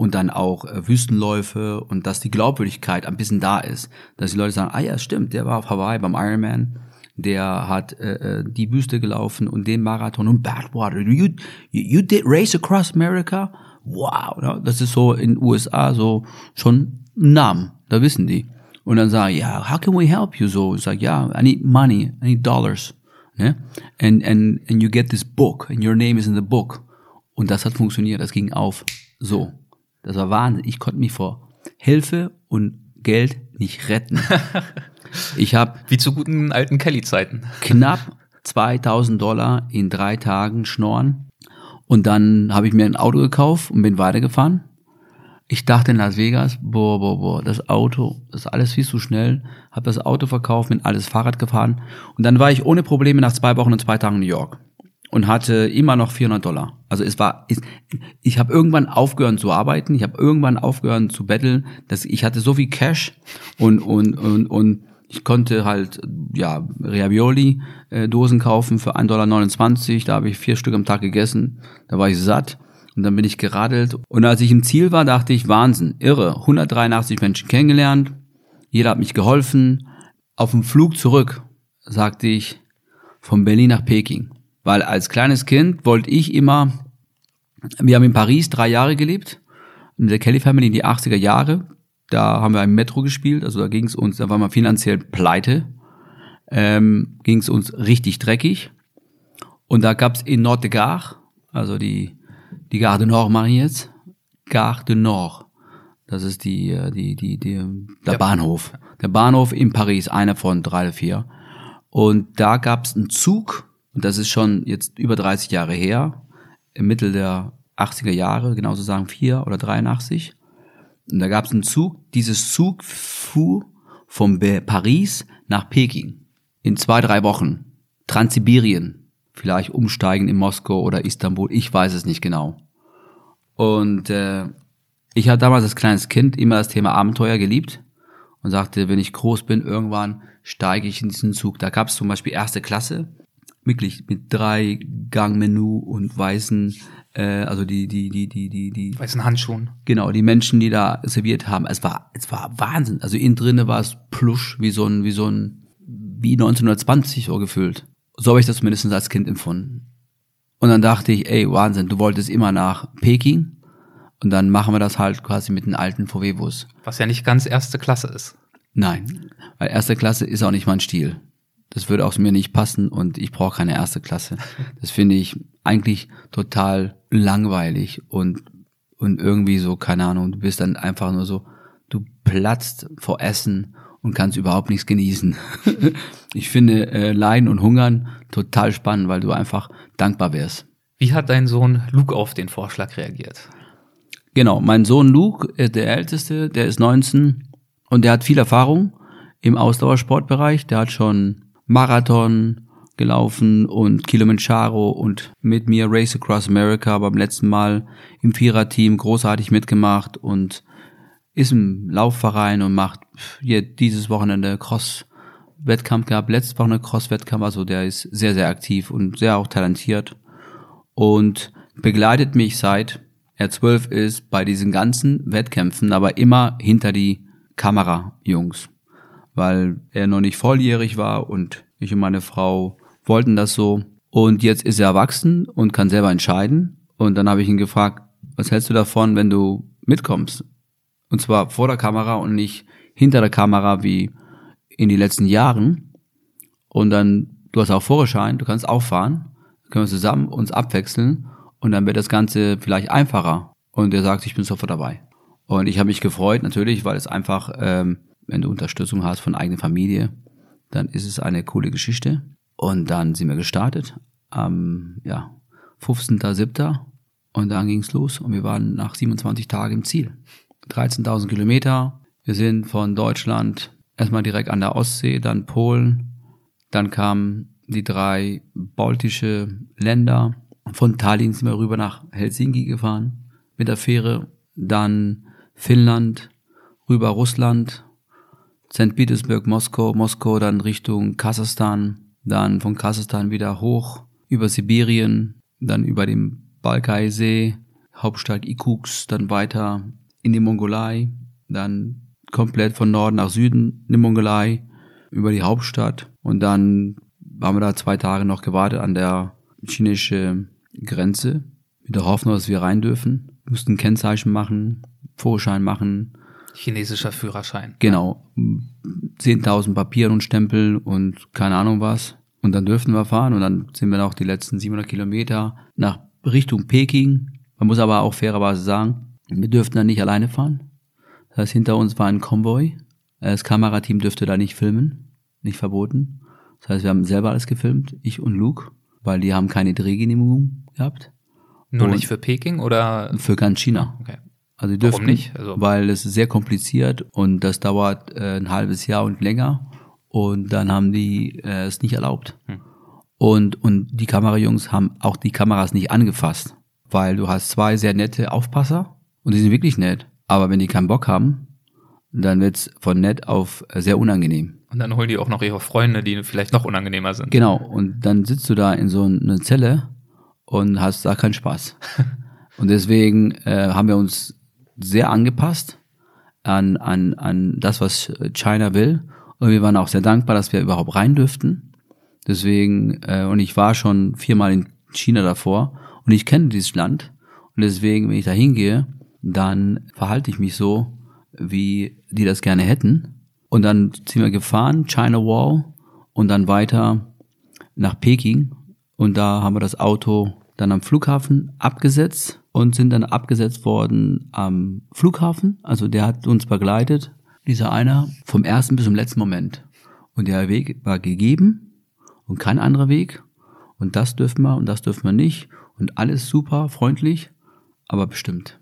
und dann auch äh, Wüstenläufe und dass die Glaubwürdigkeit ein bisschen da ist, dass die Leute sagen, ah ja, stimmt, der war auf Hawaii beim Ironman, der hat äh, äh, die Wüste gelaufen und den Marathon und Badwater. You, you, you did race across America? Wow, ja, das ist so in USA so schon ein Namen, da wissen die. Und dann sagen, ja, how can we help you? So, ich sag, ja, I need money, I need dollars. Ne? And, and, and you get this book, and your name is in the book. Und das hat funktioniert, das ging auf. So. Das war Wahnsinn. Ich konnte mich vor Hilfe und Geld nicht retten. Ich habe Wie zu guten alten Kelly-Zeiten. knapp 2000 Dollar in drei Tagen schnorren. Und dann habe ich mir ein Auto gekauft und bin weitergefahren. Ich dachte in Las Vegas, boah, boah, boah, das Auto, das ist alles viel zu schnell. Habe das Auto verkauft, bin alles Fahrrad gefahren. Und dann war ich ohne Probleme nach zwei Wochen und zwei Tagen in New York. Und hatte immer noch 400 Dollar. Also es war, ich, ich habe irgendwann aufgehört zu arbeiten. Ich habe irgendwann aufgehört zu betteln. Dass ich hatte so viel Cash und, und, und, und ich konnte halt, ja, Ravioli-Dosen kaufen für 1,29 Dollar. Da habe ich vier Stück am Tag gegessen. Da war ich satt. Und dann bin ich geradelt. Und als ich im Ziel war, dachte ich, Wahnsinn, irre. 183 Menschen kennengelernt. Jeder hat mich geholfen. Auf dem Flug zurück sagte ich von Berlin nach Peking. Weil als kleines Kind wollte ich immer, wir haben in Paris drei Jahre gelebt, mit der Kelly Family in die 80er Jahre. Da haben wir im Metro gespielt, also da ging es uns, da waren wir finanziell pleite, ähm, ging es uns richtig dreckig. Und da gab es in Nord de Gare, also die, die Gare de Nord mache ich jetzt, Gare de Nord. Das ist die, äh, die, die, die, der Ja. Bahnhof. Der Bahnhof in Paris, einer von drei oder vier. Und da gab es einen Zug, und das ist schon jetzt über 30 Jahre her, im Mittel der 80er Jahre, genauso sagen vier oder 83. Und da gab es einen Zug, dieses Zug fuhr von Paris nach Peking in zwei, drei Wochen. Transsibirien, vielleicht umsteigen in Moskau oder Istanbul, ich weiß es nicht genau. Und äh, ich habe damals als kleines Kind immer das Thema Abenteuer geliebt und sagte, wenn ich groß bin, irgendwann steige ich in diesen Zug. Da gab es zum Beispiel erste Klasse, wirklich mit drei Gangmenü und weißen, äh, also die, die, die, die, die, die, Weißen Handschuhen. genau, die Menschen, die da serviert haben. Es war, es war Wahnsinn. Also innen drinne war es plusch, wie so ein, wie so ein, wie 1920 so gefühlt. So habe ich das zumindest als Kind empfunden. Und dann dachte ich, ey, Wahnsinn, du wolltest immer nach Peking. Und dann machen wir das halt quasi mit einem alten VW-Bus. Was ja nicht ganz erste Klasse ist. Nein, weil erste Klasse ist auch nicht mein Stil. Das würde auch mir nicht passen und ich brauche keine erste Klasse. Das finde ich eigentlich total langweilig und, und irgendwie so, keine Ahnung, du bist dann einfach nur so, du platzt vor Essen und kannst überhaupt nichts genießen. ich finde äh, Leiden und Hungern total spannend, weil du einfach dankbar wärst. Wie hat dein Sohn Luke auf den Vorschlag reagiert? Genau, mein Sohn Luke, äh, der älteste, der ist 19 und der hat viel Erfahrung im Ausdauersportbereich. Der hat schon Marathon gelaufen und Kilimanjaro und mit mir Race Across America beim letzten Mal im Viererteam großartig mitgemacht und ist im Laufverein und macht hier dieses Wochenende Cross-Wettkampf gehabt, letztes Wochenende Cross-Wettkampf, also der ist sehr, sehr aktiv und sehr auch talentiert und begleitet mich seit er zwölf ist bei diesen ganzen Wettkämpfen, aber immer hinter die Kamera, Jungs, weil er noch nicht volljährig war und ich und meine Frau wollten das so. Und jetzt ist er erwachsen und kann selber entscheiden. Und dann habe ich ihn gefragt, was hältst du davon, wenn du mitkommst? Und zwar vor der Kamera und nicht hinter der Kamera wie in den letzten Jahren. Und dann, du hast auch Vorschein, du kannst auch fahren, können wir zusammen uns abwechseln und dann wird das Ganze vielleicht einfacher. Und er sagt, ich bin sofort dabei. Und ich habe mich gefreut, natürlich, weil es einfach, ähm, wenn du Unterstützung hast von eigener Familie, dann ist es eine coole Geschichte. Und dann sind wir gestartet am ja, 15.07. Und dann ging's los und wir waren nach 27 Tagen im Ziel. 13.000 Kilometer. Wir sind von Deutschland erstmal direkt an der Ostsee, dann Polen, dann kamen die drei baltische Länder. Von Tallinn sind wir rüber nach Helsinki gefahren mit der Fähre, dann Finnland, rüber Russland, St. Petersburg, Moskau, Moskau dann Richtung Kasachstan, dann von Kasachstan wieder hoch über Sibirien, dann über den Balkaisee, Hauptstadt Ikuks, dann weiter in die Mongolei, dann komplett von Norden nach Süden in die Mongolei, über die Hauptstadt und dann haben wir da zwei Tage noch gewartet an der chinesischen Grenze mit der Hoffnung, dass wir rein dürfen. Mussten Kennzeichen machen, Vorschein machen. Chinesischer Führerschein. Genau. 10.000 Papieren und Stempel und keine Ahnung was. Und dann dürften wir fahren und dann sind wir noch die letzten 700 Kilometer nach Richtung Peking. Man muss aber auch fairerweise sagen, wir dürften da nicht alleine fahren. Das heißt, hinter uns war ein Konvoi. Das Kamerateam dürfte da nicht filmen, nicht verboten. Das heißt, wir haben selber alles gefilmt, ich und Luke, weil die haben keine Drehgenehmigung gehabt. Nur Und- nicht für Peking oder? Für ganz China. Okay. Also die Warum dürften nicht? Also- weil es ist sehr kompliziert und das dauert äh, ein halbes Jahr und länger und dann haben die äh, es nicht erlaubt. Hm. Und und die Kamerajungs haben auch die Kameras nicht angefasst, weil du hast zwei sehr nette Aufpasser und die sind wirklich nett, aber wenn die keinen Bock haben, dann wird's von nett auf sehr unangenehm. Und dann holen die auch noch ihre Freunde, die vielleicht noch unangenehmer sind. Genau, und dann sitzt du da in so einer Zelle und hast da keinen Spaß. und deswegen äh, haben wir uns sehr angepasst an, an, an das, was China will. Und wir waren auch sehr dankbar, dass wir überhaupt rein dürften. Deswegen, äh, und ich war schon viermal in China davor und ich kenne dieses Land. Und deswegen, wenn ich da hingehe, dann verhalte ich mich so, wie die das gerne hätten. Und dann sind wir gefahren, China Wall, und dann weiter nach Peking. Und da haben wir das Auto dann am Flughafen abgesetzt und sind dann abgesetzt worden am Flughafen. Also der hat uns begleitet, dieser einer, vom ersten bis zum letzten Moment. Und der Weg war gegeben und kein anderer Weg. Und das dürfen wir und das dürfen wir nicht. Und alles super, freundlich, aber bestimmt.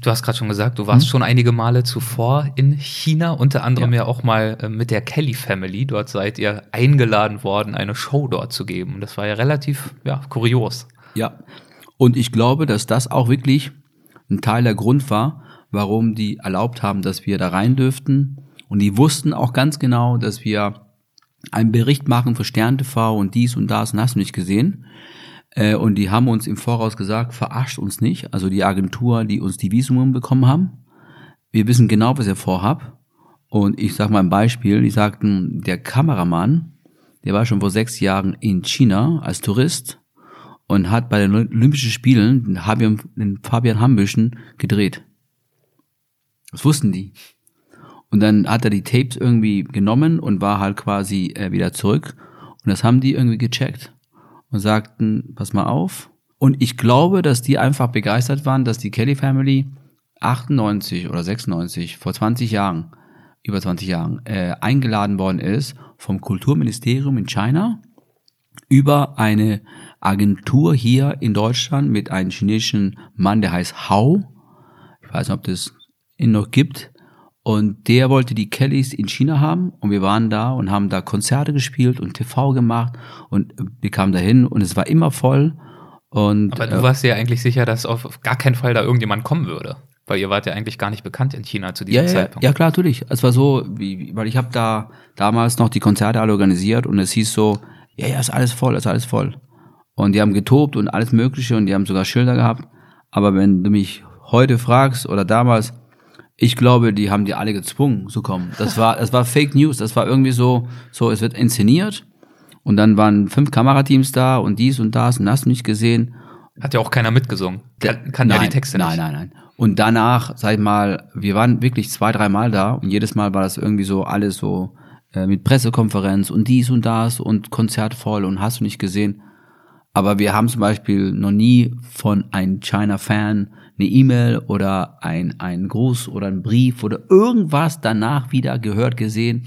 Du hast gerade schon gesagt, du Hm? warst schon einige Male zuvor in China, unter anderem ja, auch mal äh, mit der Kelly Family. Dort seid ihr eingeladen worden, eine Show dort zu geben. Und das war ja relativ ja, kurios. Ja. Und ich glaube, dass das auch wirklich ein Teil der Grund war, warum die erlaubt haben, dass wir da rein dürften. Und die wussten auch ganz genau, dass wir einen Bericht machen für Stern TV und dies und das und hast du nicht gesehen. Äh, Und die haben uns im Voraus gesagt, verarscht uns nicht. Also die Agentur, die uns die Visum bekommen haben. Wir wissen genau, was ihr vorhabt. Und ich sag mal ein Beispiel. Die sagten, der Kameramann, der war schon vor sechs Jahren in China als Tourist und hat bei den Olympischen Spielen den Fabian, den Hambüchen gedreht. Das wussten die. Und dann hat er die Tapes irgendwie genommen und war halt quasi äh, wieder zurück. Und das haben die irgendwie gecheckt und sagten, pass mal auf. Und ich glaube, dass die einfach begeistert waren, dass die Kelly Family 98 oder 96, vor 20 Jahren, über 20 Jahren, äh, eingeladen worden ist vom Kulturministerium in China über eine Agentur hier in Deutschland mit einem chinesischen Mann, der heißt Hao. Ich weiß nicht, ob das ihn noch gibt. Und der wollte die Kellys in China haben und wir waren da und haben da Konzerte gespielt und TV gemacht und wir kamen dahin und es war immer voll. Und, Aber du äh, warst ja eigentlich sicher, dass auf gar keinen Fall da irgendjemand kommen würde. Weil ihr wart ja eigentlich gar nicht bekannt in China zu diesem ja, Zeitpunkt. Ja, klar, natürlich. Es war so, wie, weil ich habe da damals noch die Konzerte alle organisiert und es hieß so, ja, ja, ist alles voll, ist alles voll. Und die haben getobt und alles Mögliche und die haben sogar Schilder gehabt. Aber wenn du mich heute fragst oder damals, ich glaube, die haben die alle gezwungen zu kommen. Das war, das war Fake News. Das war irgendwie so, so, es wird inszeniert. Und dann waren fünf Kamerateams da und dies und das und hast du nicht gesehen. Hat ja auch keiner mitgesungen. Kann, kann nein, ja die Texte nicht. Nein, nein, nein. Und danach, sag ich mal, wir waren wirklich zwei, dreimal da und jedes Mal war das irgendwie so alles so äh, mit Pressekonferenz und dies und das und Konzert voll und hast du nicht gesehen. Aber wir haben zum Beispiel noch nie von einem China-Fan eine E-Mail oder ein, ein Gruß oder ein Brief oder irgendwas danach wieder gehört, gesehen.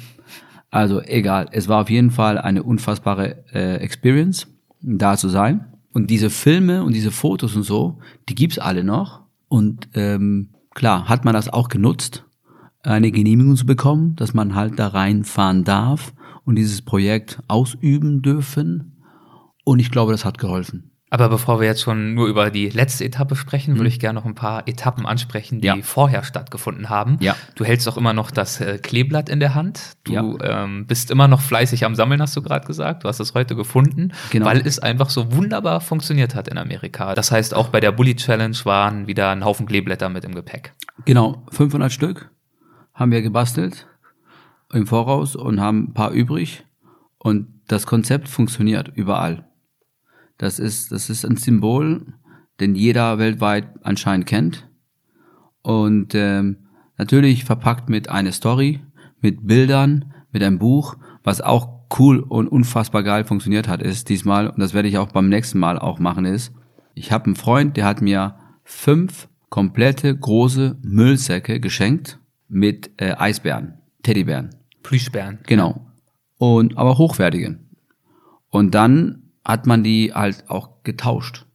Also egal, es war auf jeden Fall eine unfassbare äh, Experience, da zu sein. Und diese Filme und diese Fotos und so, die gibt's alle noch. Und ähm, klar, hat man das auch genutzt, eine Genehmigung zu bekommen, dass man halt da reinfahren darf und dieses Projekt ausüben dürfen. Und ich glaube, das hat geholfen. Aber bevor wir jetzt schon nur über die letzte Etappe sprechen, mhm. würde ich gerne noch ein paar Etappen ansprechen, die ja. vorher stattgefunden haben. Ja. Du hältst doch immer noch das äh, Kleeblatt in der Hand. Du ja. ähm, bist immer noch fleißig am Sammeln, hast du gerade gesagt. Du hast es heute gefunden, genau. weil es einfach so wunderbar funktioniert hat in Amerika. Das heißt, auch bei der Bully Challenge waren wieder ein Haufen Kleeblätter mit im Gepäck. Genau, 500 Stück haben wir gebastelt im Voraus und haben ein paar übrig. Und das Konzept funktioniert überall. Das ist, das ist ein Symbol, den jeder weltweit anscheinend kennt. Und ähm, natürlich verpackt mit einer Story, mit Bildern, mit einem Buch, was auch cool und unfassbar geil funktioniert hat, ist diesmal, und das werde ich auch beim nächsten Mal auch machen, ist, ich habe einen Freund, der hat mir fünf komplette große Müllsäcke geschenkt mit äh, Eisbären, Teddybären. Plüschbären. Genau. Und aber hochwertigen. Und dann hat man die halt auch getauscht.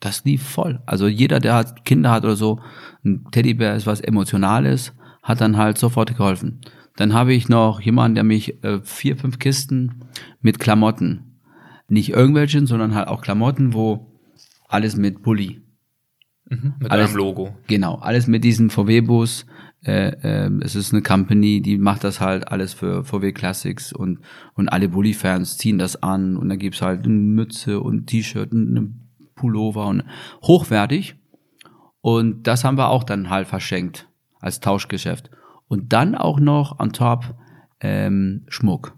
Das lief voll. Also jeder, der hat Kinder hat oder so, ein Teddybär ist was Emotionales, hat dann halt sofort geholfen. Dann habe ich noch jemanden, der mich äh, vier, fünf Kisten mit Klamotten, nicht irgendwelchen, sondern halt auch Klamotten, wo alles mit Bulli. Mhm, mit alles, einem Logo. Genau, alles mit diesem VW-Bus, äh, äh, es ist eine Company, die macht das halt alles für VW Classics und, und alle Bully-Fans ziehen das an und da gibt's halt eine Mütze und T-Shirt und eine Pullover und hochwertig. Und das haben wir auch dann halt verschenkt als Tauschgeschäft. Und dann auch noch on top ähm, Schmuck.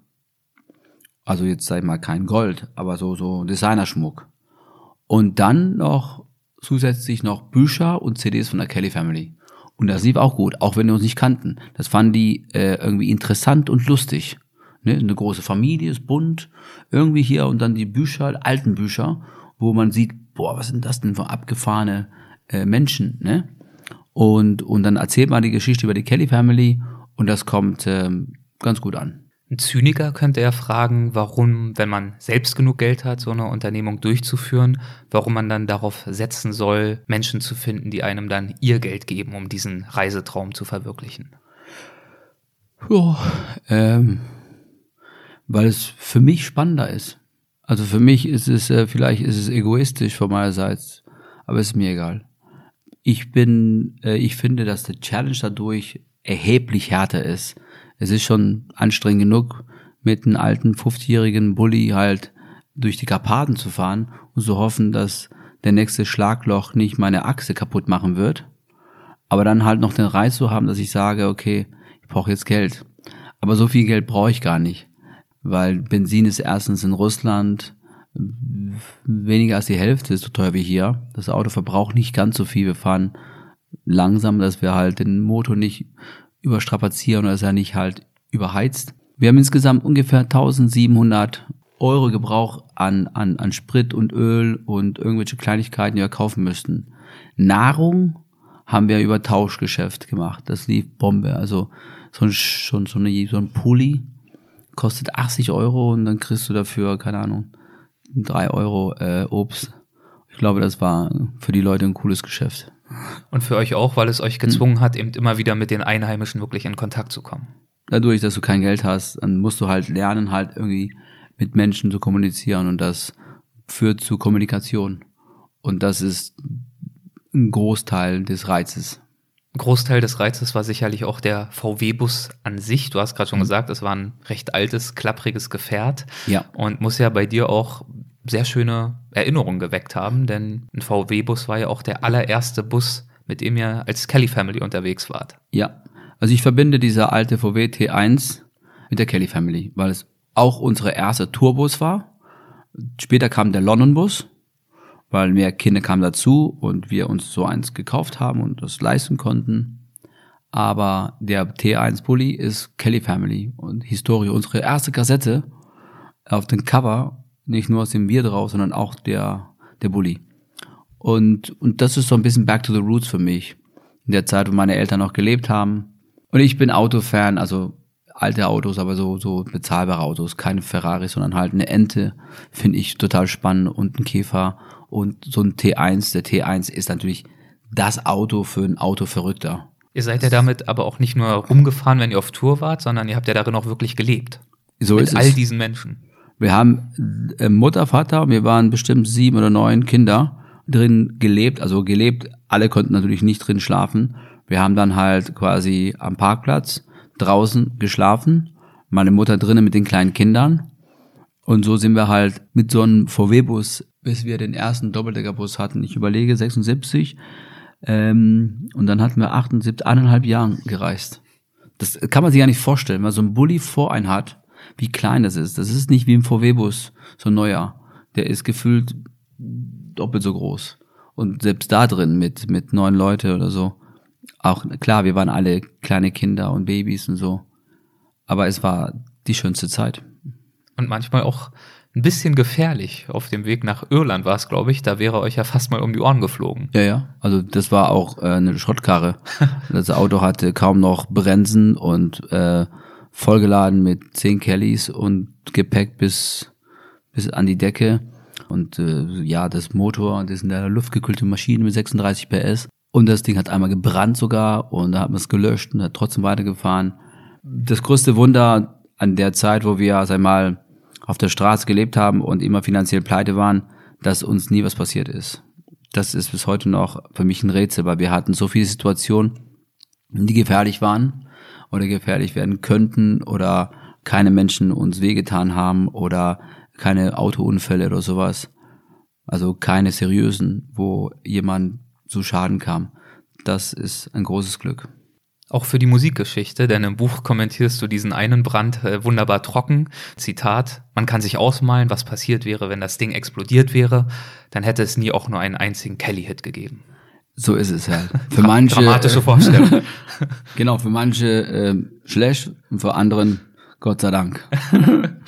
Also jetzt sag ich mal kein Gold, aber so, so Designerschmuck. Und dann noch zusätzlich noch Bücher und CDs von der Kelly Family. Und das lief auch gut, auch wenn wir uns nicht kannten. Das fanden die äh, irgendwie interessant und lustig. Ne? Eine große Familie, ist bunt, irgendwie hier und dann die Bücher, alten Bücher, wo man sieht, boah, was sind das denn für abgefahrene äh, Menschen, ne? Und, und dann erzählt man die Geschichte über die Kelly Family und das kommt ähm, ganz gut an. Ein Zyniker könnte ja fragen, warum, wenn man selbst genug Geld hat, so eine Unternehmung durchzuführen, warum man dann darauf setzen soll, Menschen zu finden, die einem dann ihr Geld geben, um diesen Reisetraum zu verwirklichen. Ja, ähm, weil es für mich spannender ist. Also für mich ist es, äh, vielleicht ist es egoistisch von meinerseits, aber ist mir egal. Ich bin, äh, ich finde, dass der Challenge dadurch erheblich härter ist es ist schon anstrengend genug, mit einem alten 50-jährigen Bulli halt durch die Karpaten zu fahren und zu hoffen, dass der nächste Schlagloch nicht meine Achse kaputt machen wird. Aber dann halt noch den Reiz zu haben, dass ich sage, okay, ich brauche jetzt Geld. Aber so viel Geld brauche ich gar nicht, weil Benzin ist erstens in Russland weniger als die Hälfte ist so teuer wie hier. Das Auto verbraucht nicht ganz so viel. Wir fahren langsam, dass wir halt den Motor nicht überstrapazieren oder dass er nicht halt überheizt. Wir haben insgesamt ungefähr 1700 Euro Gebrauch an, an, an Sprit und Öl und irgendwelche Kleinigkeiten, die wir kaufen müssten. Nahrung haben wir über Tauschgeschäft gemacht. Das lief Bombe. Also so ein, schon so, eine, so ein Pulli kostet 80 Euro und dann kriegst du dafür, keine Ahnung, drei Euro äh, Obst. Ich glaube, das war für die Leute ein cooles Geschäft. Und für euch auch, weil es euch gezwungen hat, eben immer wieder mit den Einheimischen wirklich in Kontakt zu kommen. Dadurch, dass du kein Geld hast, dann musst du halt lernen, halt irgendwie mit Menschen zu kommunizieren und das führt zu Kommunikation. Und das ist ein Großteil des Reizes. Ein Großteil des Reizes war sicherlich auch der VW-Bus an sich. Du hast gerade schon mhm. gesagt, es war ein recht altes, klappriges Gefährt. Ja. Und muss ja bei dir auch sehr schöne Erinnerungen geweckt haben, denn ein VW-Bus war ja auch der allererste Bus, mit dem ihr als Kelly Family unterwegs wart. Ja. Also ich verbinde dieser alte VW T1 mit der Kelly Family, weil es auch unsere erste Tourbus war. Später kam der London-Bus, weil mehr Kinder kamen dazu und wir uns so eins gekauft haben und das leisten konnten. Aber der T1 Bully ist Kelly Family und Historie. Unsere erste Kassette auf dem Cover, nicht nur aus dem Bier drauf, sondern auch der, der Bully. Und, und das ist so ein bisschen back to the roots für mich. In der Zeit, wo meine Eltern noch gelebt haben. Und ich bin Autofan, also alte Autos, aber so, so bezahlbare Autos, keine Ferrari, sondern halt eine Ente, finde ich total spannend und ein Käfer und so ein T1. Der T1 ist natürlich das Auto für ein Autoverrückter. Ihr seid ja damit aber auch nicht nur rumgefahren, wenn ihr auf Tour wart, sondern ihr habt ja darin auch wirklich gelebt. So Mit all es. diesen Menschen. Wir haben äh, Mutter, Vater, wir waren bestimmt sieben oder neun Kinder drin gelebt, also gelebt. Alle konnten natürlich nicht drin schlafen. Wir haben dann halt quasi am Parkplatz draußen geschlafen, meine Mutter drinnen mit den kleinen Kindern. Und so sind wir halt mit so einem VW-Bus, bis wir den ersten Doppeldeckerbus hatten. Ich überlege, 76. Ähm, und dann hatten wir 78, eineinhalb Jahren gereist. Das kann man sich ja nicht vorstellen, man so ein Bulli vor einen hat, wie klein das ist. Das ist nicht wie ein VW-Bus, so ein neuer. Der ist gefühlt doppelt so groß. Und selbst da drin mit, mit neun Leute oder so, auch klar, wir waren alle kleine Kinder und Babys und so. Aber es war die schönste Zeit. Und manchmal auch ein bisschen gefährlich. Auf dem Weg nach Irland war es, glaube ich. Da wäre euch ja fast mal um die Ohren geflogen. Ja, ja. Also das war auch äh, eine Schrottkarre. das Auto hatte kaum noch Bremsen und äh, vollgeladen mit zehn Kellys und Gepäck bis, bis an die Decke. Und äh, ja, das Motor, das ist eine luftgekühlte Maschine mit 36 PS. Und das Ding hat einmal gebrannt sogar und da hat man es gelöscht und hat trotzdem weitergefahren. Das größte Wunder an der Zeit, wo wir, sag mal, auf der Straße gelebt haben und immer finanziell pleite waren, dass uns nie was passiert ist. Das ist bis heute noch für mich ein Rätsel, weil wir hatten so viele Situationen, die gefährlich waren oder gefährlich werden könnten oder keine Menschen uns wehgetan haben oder keine Autounfälle oder sowas. Also keine seriösen, wo jemand zu Schaden kam. Das ist ein großes Glück. Auch für die Musikgeschichte, denn im Buch kommentierst du diesen einen Brand äh, wunderbar trocken. Zitat, man kann sich ausmalen, was passiert wäre, wenn das Ding explodiert wäre. Dann hätte es nie auch nur einen einzigen Kelly-Hit gegeben. So ist es halt. Für manche Dramatische Vorstellung. genau, für manche äh, schlecht und für anderen Gott sei Dank.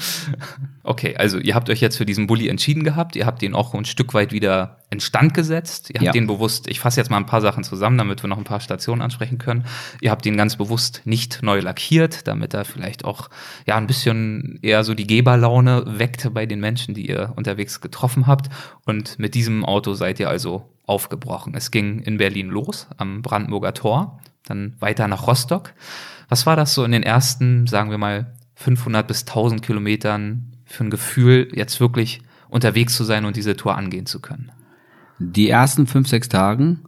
Okay, also ihr habt euch jetzt für diesen Bulli entschieden gehabt, ihr habt den auch ein Stück weit wieder in Stand gesetzt, ihr habt Ja. den bewusst, ich fasse jetzt mal ein paar Sachen zusammen, damit wir noch ein paar Stationen ansprechen können. Ihr habt den ganz bewusst nicht neu lackiert, damit er vielleicht auch ja ein bisschen eher so die Geberlaune weckt bei den Menschen, die ihr unterwegs getroffen habt. Und mit diesem Auto seid ihr also aufgebrochen. Es ging in Berlin los, am Brandenburger Tor, dann weiter nach Rostock. Was war das so in den ersten, sagen wir mal, 500 bis 1000 Kilometern für ein Gefühl, jetzt wirklich unterwegs zu sein und diese Tour angehen zu können? Die ersten fünf, sechs Tagen,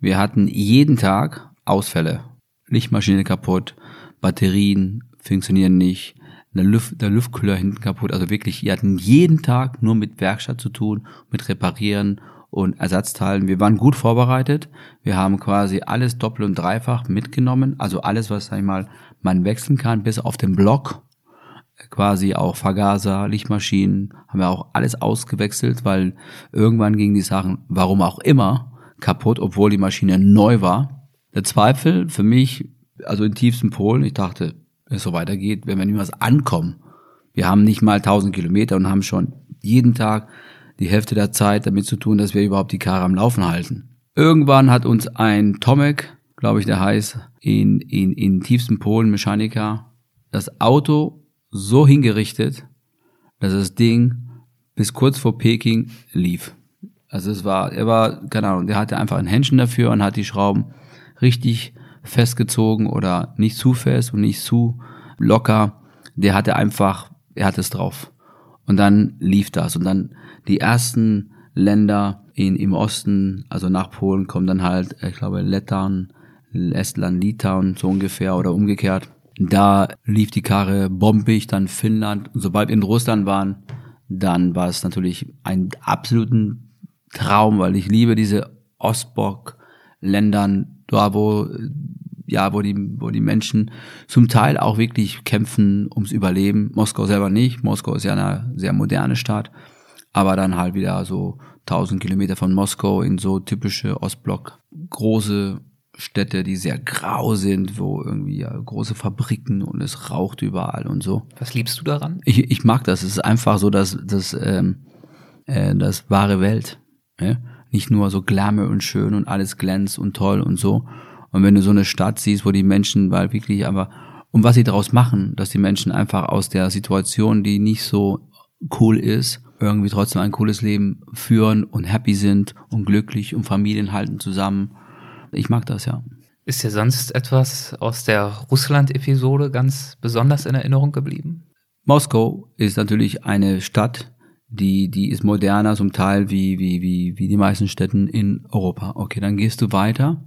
wir hatten jeden Tag Ausfälle. Lichtmaschine kaputt, Batterien funktionieren nicht, der, Luft, der Luftkühler hinten kaputt. Also wirklich, wir hatten jeden Tag nur mit Werkstatt zu tun, mit Reparieren und Ersatzteilen. Wir waren gut vorbereitet. Wir haben quasi alles doppelt und dreifach mitgenommen. Also alles, was, sag ich mal, man wechseln kann, bis auf den Block. quasi auch Vergaser, Lichtmaschinen, haben wir auch alles ausgewechselt, weil irgendwann gingen die Sachen, warum auch immer, kaputt, obwohl die Maschine neu war. Der Zweifel für mich, also in tiefsten Polen, ich dachte, wenn es so weitergeht, wenn wir niemals ankommen. Wir haben nicht mal 1000 Kilometer und haben schon jeden Tag die Hälfte der Zeit damit zu tun, dass wir überhaupt die Karre am Laufen halten. Irgendwann hat uns ein Tomek, glaube ich, der heißt, in, in, in tiefsten Polen Mechaniker, das Auto so hingerichtet, dass das Ding bis kurz vor Peking lief. Also es war, er war, keine Ahnung, der hatte einfach ein Händchen dafür und hat die Schrauben richtig festgezogen oder nicht zu fest und nicht zu locker. Der hatte einfach, er hatte es drauf. Und dann lief das. Und dann die ersten Länder in, im Osten, also nach Polen, kommen dann halt, ich glaube, Lettland, Estland, Litauen, so ungefähr oder umgekehrt. Da lief die Karre bombig, dann Finnland. Und sobald wir in Russland waren, dann war es natürlich ein absoluten Traum, weil ich liebe diese Ostblock-Ländern, da wo, ja, wo die, wo die Menschen zum Teil auch wirklich kämpfen ums Überleben. Moskau selber nicht. Moskau ist ja eine sehr moderne Stadt. Aber dann halt wieder so 1000 Kilometer von Moskau in so typische Ostblock, große Städte, die sehr grau sind, wo irgendwie ja, große Fabriken und es raucht überall und so. Was liebst du daran? Ich, ich mag das. Es ist einfach so, dass das, ähm, äh, das wahre Welt. Ja? Nicht nur so Glamour und schön und alles glänzt und toll und so. Und wenn du so eine Stadt siehst, wo die Menschen weil wirklich aber und was sie daraus machen, dass die Menschen einfach aus der Situation, die nicht so cool ist, irgendwie trotzdem ein cooles Leben führen und happy sind und glücklich und Familien halten zusammen. Ich mag das ja. Ist dir sonst etwas aus der Russland-Episode ganz besonders in Erinnerung geblieben? Moskau ist natürlich eine Stadt, die, die ist moderner zum Teil wie, wie, wie, wie die meisten Städten in Europa. Okay, dann gehst du weiter.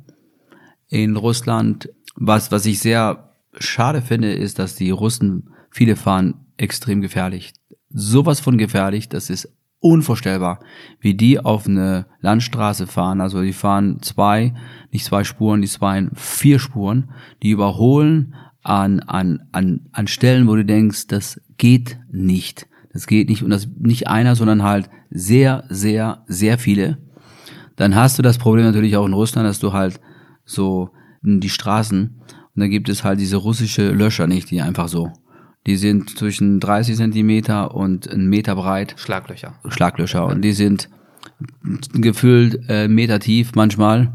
In Russland, was, was ich sehr schade finde, ist, dass die Russen, viele fahren extrem gefährlich sowas von gefährlich, das ist unvorstellbar, wie die auf eine Landstraße fahren. Also die fahren zwei, nicht zwei Spuren, die fahren vier Spuren, die überholen an, an, an, an Stellen, wo du denkst, das geht nicht. Das geht nicht. Und das nicht einer, sondern halt sehr, sehr, sehr viele. Dann hast du das Problem natürlich auch in Russland, dass du halt so die Straßen und dann gibt es halt diese russische Löscher nicht, die einfach so die sind zwischen 30 Zentimeter und einen Meter breit. Schlaglöcher. Schlaglöcher. Und die sind gefühlt äh, Meter tief manchmal.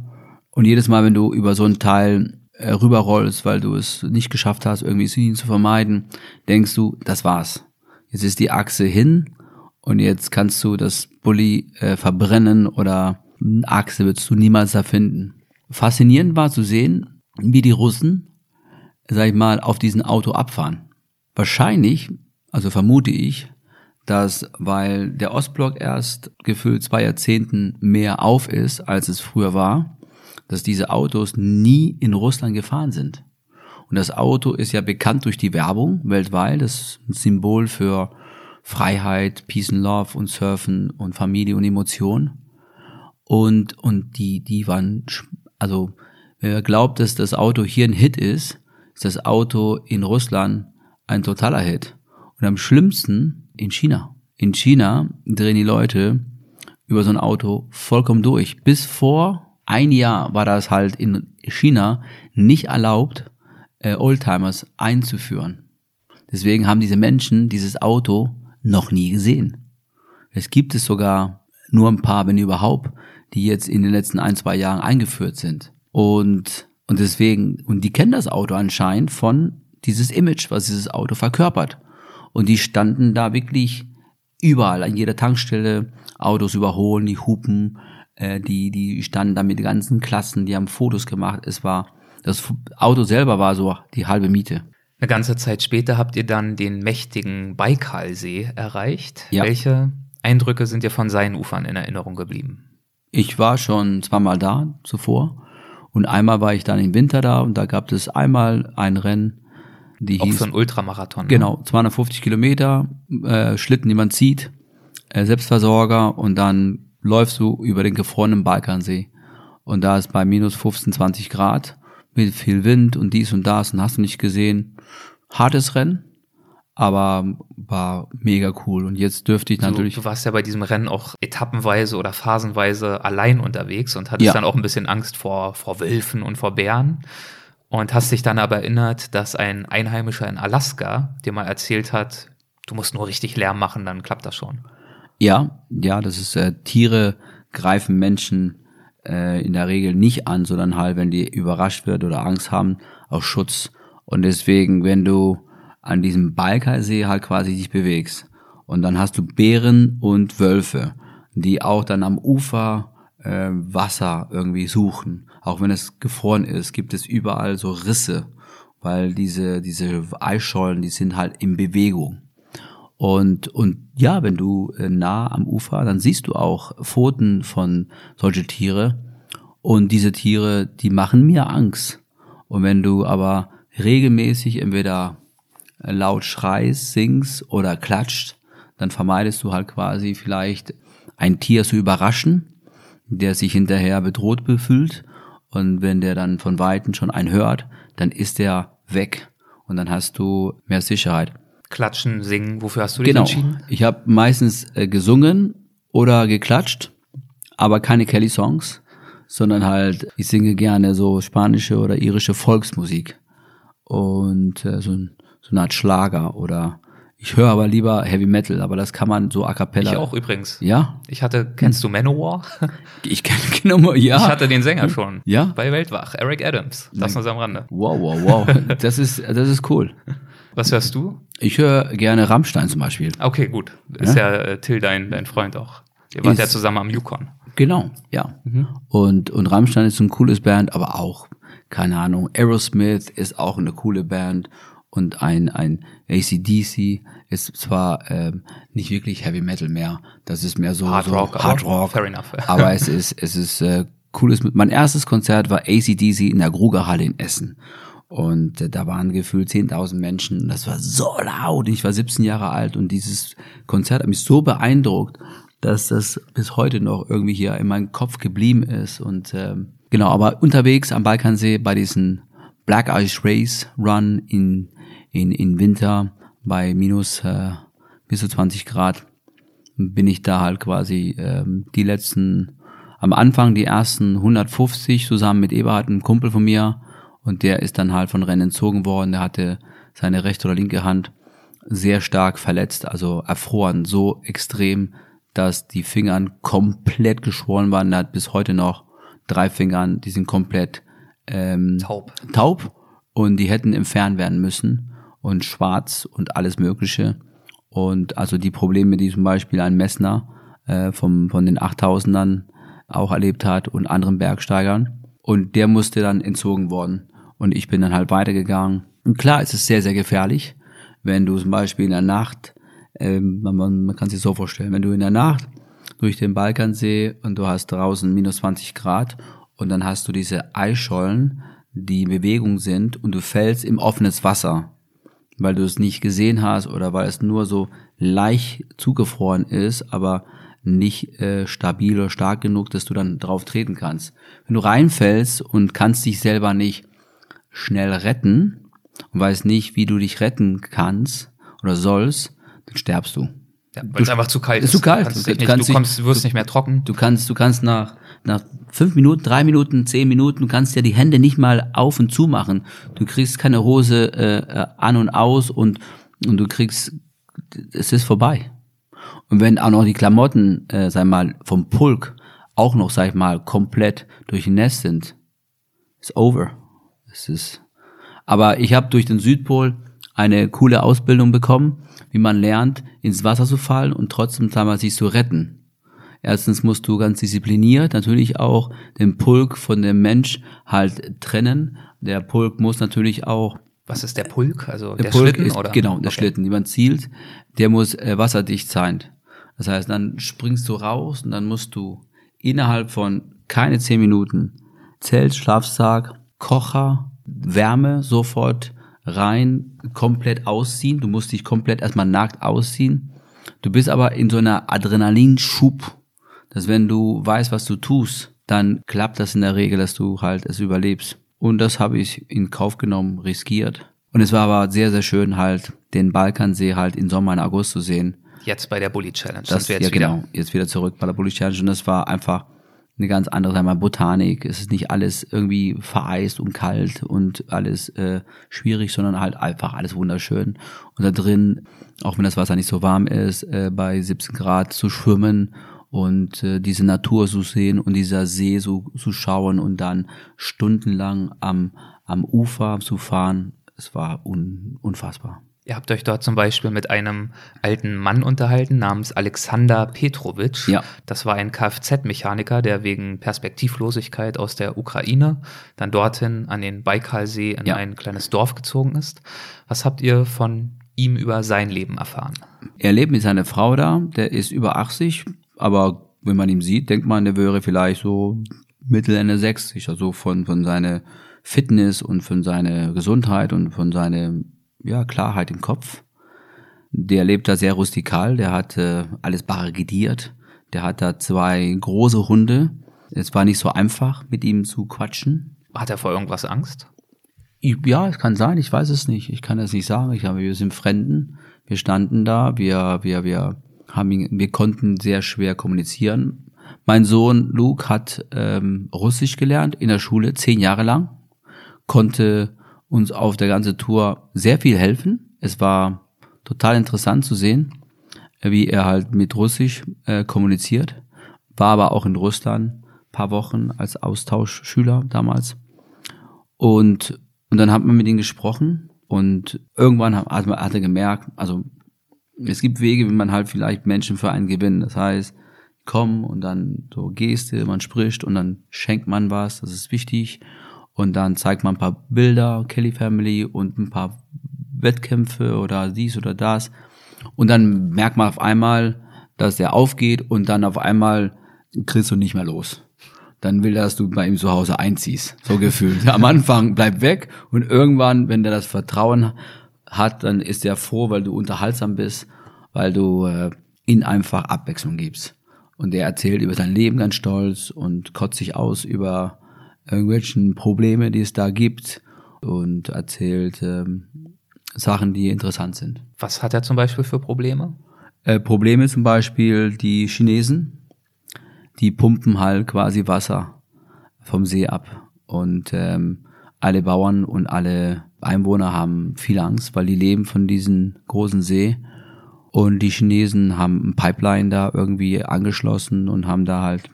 Und jedes Mal, wenn du über so ein Teil äh, rüberrollst, weil du es nicht geschafft hast, irgendwie ihn zu vermeiden, denkst du, das war's. Jetzt ist die Achse hin und jetzt kannst du das Bulli äh, verbrennen oder eine Achse würdest du niemals erfinden. Faszinierend war zu sehen, wie die Russen, sag ich mal, auf diesen Auto abfahren. Wahrscheinlich, also vermute ich, dass weil der Ostblock erst gefühlt zwei Jahrzehnten mehr auf ist, als es früher war, dass diese Autos nie in Russland gefahren sind. Und das Auto ist ja bekannt durch die Werbung weltweit. Das ist ein Symbol für Freiheit, Peace and Love und Surfen und Familie und Emotion. Und, und die, die waren, also, wer glaubt, dass das Auto hier ein Hit ist, ist das Auto in Russland ein totaler Hit. Und am schlimmsten in China. In China drehen die Leute über so ein Auto vollkommen durch. Bis vor ein Jahr war das halt in China nicht erlaubt, äh, Oldtimers einzuführen. Deswegen haben diese Menschen dieses Auto noch nie gesehen. Es gibt es sogar nur ein paar, wenn überhaupt, die jetzt in den letzten ein, zwei Jahren eingeführt sind. Und, und deswegen, und die kennen das Auto anscheinend von dieses Image, was dieses Auto verkörpert. Und die standen da wirklich überall, an jeder Tankstelle, Autos überholen, die hupen, äh, die, die standen da mit ganzen Klassen, die haben Fotos gemacht. Es war, das Auto selber war so die halbe Miete. Eine ganze Zeit später habt ihr dann den mächtigen Baikalsee erreicht. Ja. Welche Eindrücke sind dir von seinen Ufern in Erinnerung geblieben? Ich war schon zweimal da zuvor und einmal war ich dann im Winter da und da gab es einmal ein Rennen, die Auch hieß, so ein Ultramarathon. ne? Genau, 250 Kilometer, äh, Schlitten, die man zieht, äh, Selbstversorger und dann läufst du über den gefrorenen Balkansee. Und da ist bei minus 15, 20 Grad mit viel Wind und dies und das und hast du nicht gesehen. Hartes Rennen, aber war mega cool. Und jetzt dürfte ich natürlich. Du, du warst ja bei diesem Rennen auch etappenweise oder phasenweise allein unterwegs und hattest Ja. dann auch ein bisschen Angst vor, vor Wölfen und vor Bären. Und hast dich dann aber erinnert, dass ein Einheimischer in Alaska dir mal erzählt hat, du musst nur richtig Lärm machen, dann klappt das schon. Ja, ja, das ist äh, Tiere greifen Menschen äh, in der Regel nicht an, sondern halt, wenn die überrascht wird oder Angst haben, aus Schutz. Und deswegen, wenn du an diesem Balkersee halt quasi dich bewegst und dann hast du Bären und Wölfe, die auch dann am Ufer äh, Wasser irgendwie suchen. Auch wenn es gefroren ist, gibt es überall so Risse, weil diese, diese Eisschollen, die sind halt in Bewegung. Und, und ja, wenn du äh, nah am Ufer, dann siehst du auch Pfoten von solche Tiere. Und diese Tiere, die machen mir Angst. Und wenn du aber regelmäßig entweder laut schreist, singst oder klatscht, dann vermeidest du halt quasi vielleicht ein Tier zu überraschen, der sich hinterher bedroht befühlt. Und wenn der dann von Weitem schon einen hört, dann ist der weg. Und dann hast du mehr Sicherheit. Klatschen, singen, wofür hast du dich Genau. entschieden? Ich habe meistens äh, gesungen oder geklatscht, aber keine Kelly-Songs, sondern halt, ich singe gerne so spanische oder irische Volksmusik und äh, so, ein, so eine Art Schlager oder ich höre aber lieber Heavy Metal, aber das kann man so a cappella. Ich auch übrigens. Ja, Ich hatte, kennst du Manowar? ich kenne genau, ja. Ich hatte den Sänger schon. Ja? Bei Weltwach, Eric Adams. Das nur so am Rande. wow, wow, wow. Das ist, das ist cool. Was hörst du? Ich höre gerne Rammstein zum Beispiel. Okay, gut. Ist ja, äh, Till dein, dein Freund auch. Ihr wart Ist- ja zusammen am Yukon. Genau, ja. Und, und Rammstein ist so ein cooles Band, aber auch, keine Ahnung, Aerosmith ist auch eine coole Band und ein, ein ACDC ist zwar ähm, nicht wirklich Heavy Metal mehr, das ist mehr so Hard so Rock, Hard Rock, fair enough. aber es ist, es ist äh, cooles, mein erstes Konzert war ACDC in der Grugerhalle in Essen. Und äh, da waren gefühlt 10.000 Menschen. Und Das war so laut. Ich war 17 Jahre alt und dieses Konzert hat mich so beeindruckt, dass das bis heute noch irgendwie hier in meinem Kopf geblieben ist. Und ähm, genau, aber unterwegs am Balkansee bei diesen Black Ice Race Run in, in, in Winter bei minus äh, bis zu 20 Grad bin ich da halt quasi ähm, die letzten, am Anfang die ersten 150 zusammen mit Eberhard, einem Kumpel von mir, und der ist dann halt von Rennen entzogen worden. Der hatte seine rechte oder linke Hand sehr stark verletzt, also erfroren, so extrem, dass die Fingern komplett geschwollen waren. Er hat bis heute noch drei Fingern, die sind komplett ähm, Taub. taub und die hätten entfernt werden müssen und schwarz und alles Mögliche. Und also die Probleme, die zum Beispiel ein Messner äh, vom, von den 8000ern auch erlebt hat und anderen Bergsteigern. Und der musste dann entzogen worden. Und ich bin dann halt weitergegangen. Und klar, es ist sehr, sehr gefährlich, wenn du zum Beispiel in der Nacht, ähm, man, man, kann sich so vorstellen, wenn du in der Nacht durch den Balkansee und du hast draußen minus 20 Grad und dann hast du diese Eisschollen, die in Bewegung sind und du fällst im offenes Wasser, weil du es nicht gesehen hast oder weil es nur so leicht zugefroren ist, aber nicht äh, stabil oder stark genug, dass du dann drauf treten kannst. Wenn du reinfällst und kannst dich selber nicht schnell retten und weißt nicht, wie du dich retten kannst oder sollst, dann sterbst du. Ja, weil es einfach zu kalt ist ist. zu kalt. Du, kannst Du dich nicht, kannst du, kommst, du wirst nicht mehr trocken. Du kannst, du kannst nach, nach fünf Minuten, drei Minuten, zehn Minuten, du kannst ja die Hände nicht mal auf und zu machen. Du kriegst keine Hose äh, äh, an und aus und, und du kriegst, es ist vorbei. Und wenn auch noch die Klamotten, äh, sag mal, vom Pulk auch noch, sag ich mal, komplett durchnässt sind, ist over. Es ist. Aber ich habe durch den Südpol eine coole Ausbildung bekommen, wie man lernt, ins Wasser zu fallen und trotzdem sag mal, sich zu retten. Erstens musst du ganz diszipliniert natürlich auch den Pulk von dem Mensch halt trennen. Der Pulk muss natürlich auch Was ist der Pulk? Also der, der Pulk Schlitten ist, oder? Genau, der Okay. Schlitten, den man zielt, der muss äh, wasserdicht sein. Das heißt, dann springst du raus und dann musst du innerhalb von keine zehn Minuten Zelt, Schlafsack, Kocher, Wärme sofort rein, komplett ausziehen. Du musst dich komplett erstmal nackt ausziehen. Du bist aber in so einer Adrenalinschub, dass wenn du weißt, was du tust, dann klappt das in der Regel, dass du halt es überlebst. Und das habe ich in Kauf genommen, riskiert. Und es war aber sehr, sehr schön halt, den Balkansee halt im Sommer und August zu sehen. Jetzt bei der Bully Challenge. Das, sind wir ja, jetzt wieder. genau. Jetzt wieder zurück bei der Bully Challenge. Und das war einfach eine ganz andere, sagen wir mal, Botanik. Es ist nicht alles irgendwie vereist und kalt und alles äh, schwierig, sondern halt einfach alles wunderschön. Und da drin, auch wenn das Wasser nicht so warm ist, äh, bei 17 Grad zu schwimmen und äh, diese Natur zu sehen und dieser See so zu schauen und dann stundenlang am, am Ufer zu fahren, es war un, unfassbar. Ihr habt euch dort zum Beispiel mit einem alten Mann unterhalten namens Alexander Petrovic. Ja. Das war ein Kfz-Mechaniker, der wegen Perspektivlosigkeit aus der Ukraine dann dorthin an den Baikalsee in Ja. ein kleines Dorf gezogen ist. Was habt ihr von ihm über sein Leben erfahren? Er lebt mit seiner Frau da, der ist über 80, aber wenn man ihn sieht, denkt man, der wäre vielleicht so Mittelende 60, also von, von seiner Fitness und von seiner Gesundheit und von seiner ja, Klarheit im Kopf. Der lebt da sehr rustikal, der hat äh, alles barrikadiert, der hat da zwei große Hunde. Es war nicht so einfach, mit ihm zu quatschen. Hat er vor irgendwas Angst? Ja, es kann sein, ich weiß es nicht. Ich kann das nicht sagen. Ich habe, wir sind Fremden. Wir standen da, wir, wir, wir haben ihn, wir konnten sehr schwer kommunizieren. Mein Sohn Luke hat ähm, Russisch gelernt in der Schule, zehn Jahre lang, konnte uns auf der ganzen Tour sehr viel helfen. Es war total interessant zu sehen, wie er halt mit Russisch äh, kommuniziert. War aber auch in Russland paar Wochen als Austauschschüler damals. Und, und dann hat man mit ihm gesprochen und irgendwann hat, hat er gemerkt, also es gibt Wege, wie man halt vielleicht Menschen für einen gewinnt. Das heißt, komm und dann so Geste, man spricht und dann schenkt man was, das ist wichtig. Und dann zeigt man ein paar Bilder, Kelly Family und ein paar Wettkämpfe oder dies oder das. Und dann merkt man auf einmal, dass der aufgeht und dann auf einmal kriegst du nicht mehr los. Dann will er, dass du bei ihm zu Hause einziehst. So gefühlt. Am Anfang bleib weg und irgendwann, wenn der das Vertrauen hat, dann ist er froh, weil du unterhaltsam bist, weil du äh, ihn einfach Abwechslung gibst. Und er erzählt über sein Leben ganz stolz und kotzt sich aus über irgendwelchen Probleme, die es da gibt und erzählt ähm, Sachen, die interessant sind. Was hat er zum Beispiel für Probleme? Äh, Probleme zum Beispiel die Chinesen, die pumpen halt quasi Wasser vom See ab und ähm, alle Bauern und alle Einwohner haben viel Angst, weil die leben von diesem großen See. Und die Chinesen haben ein Pipeline da irgendwie angeschlossen und haben da halt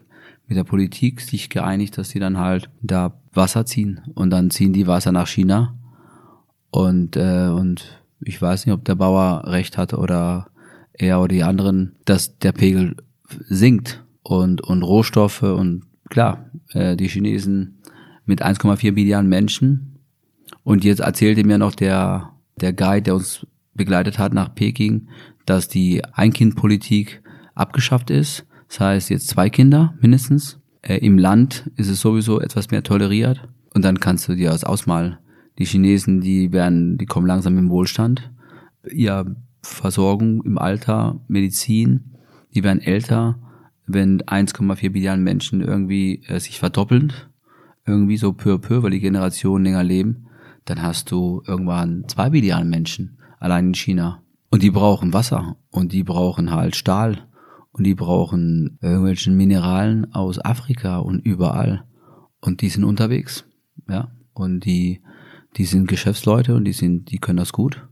mit der Politik sich geeinigt, dass sie dann halt da Wasser ziehen. Und dann ziehen die Wasser nach China. Und äh, und ich weiß nicht, ob der Bauer recht hat oder er oder die anderen, dass der Pegel sinkt. Und und Rohstoffe und klar, äh, die Chinesen mit 1,4 Milliarden Menschen und jetzt erzählte mir noch der der Guide, der uns begleitet hat nach Peking, dass die Ein-Kind-Politik abgeschafft ist. Das heißt jetzt zwei Kinder mindestens. Äh, Im Land ist es sowieso etwas mehr toleriert. Und dann kannst du dir das ausmalen. Die Chinesen, die werden, die kommen langsam im Wohlstand. Ja, Versorgung im Alter, Medizin, die werden älter, wenn 1,4 Milliarden Menschen irgendwie äh, sich verdoppeln, irgendwie so peu à peu, weil die Generationen länger leben, dann hast du irgendwann zwei Milliarden Menschen allein in China. Und die brauchen Wasser und die brauchen halt Stahl und die brauchen irgendwelchen Mineralen aus Afrika und überall. Und die sind unterwegs, ja. Und die, die sind Geschäftsleute und die sind, die können das gut.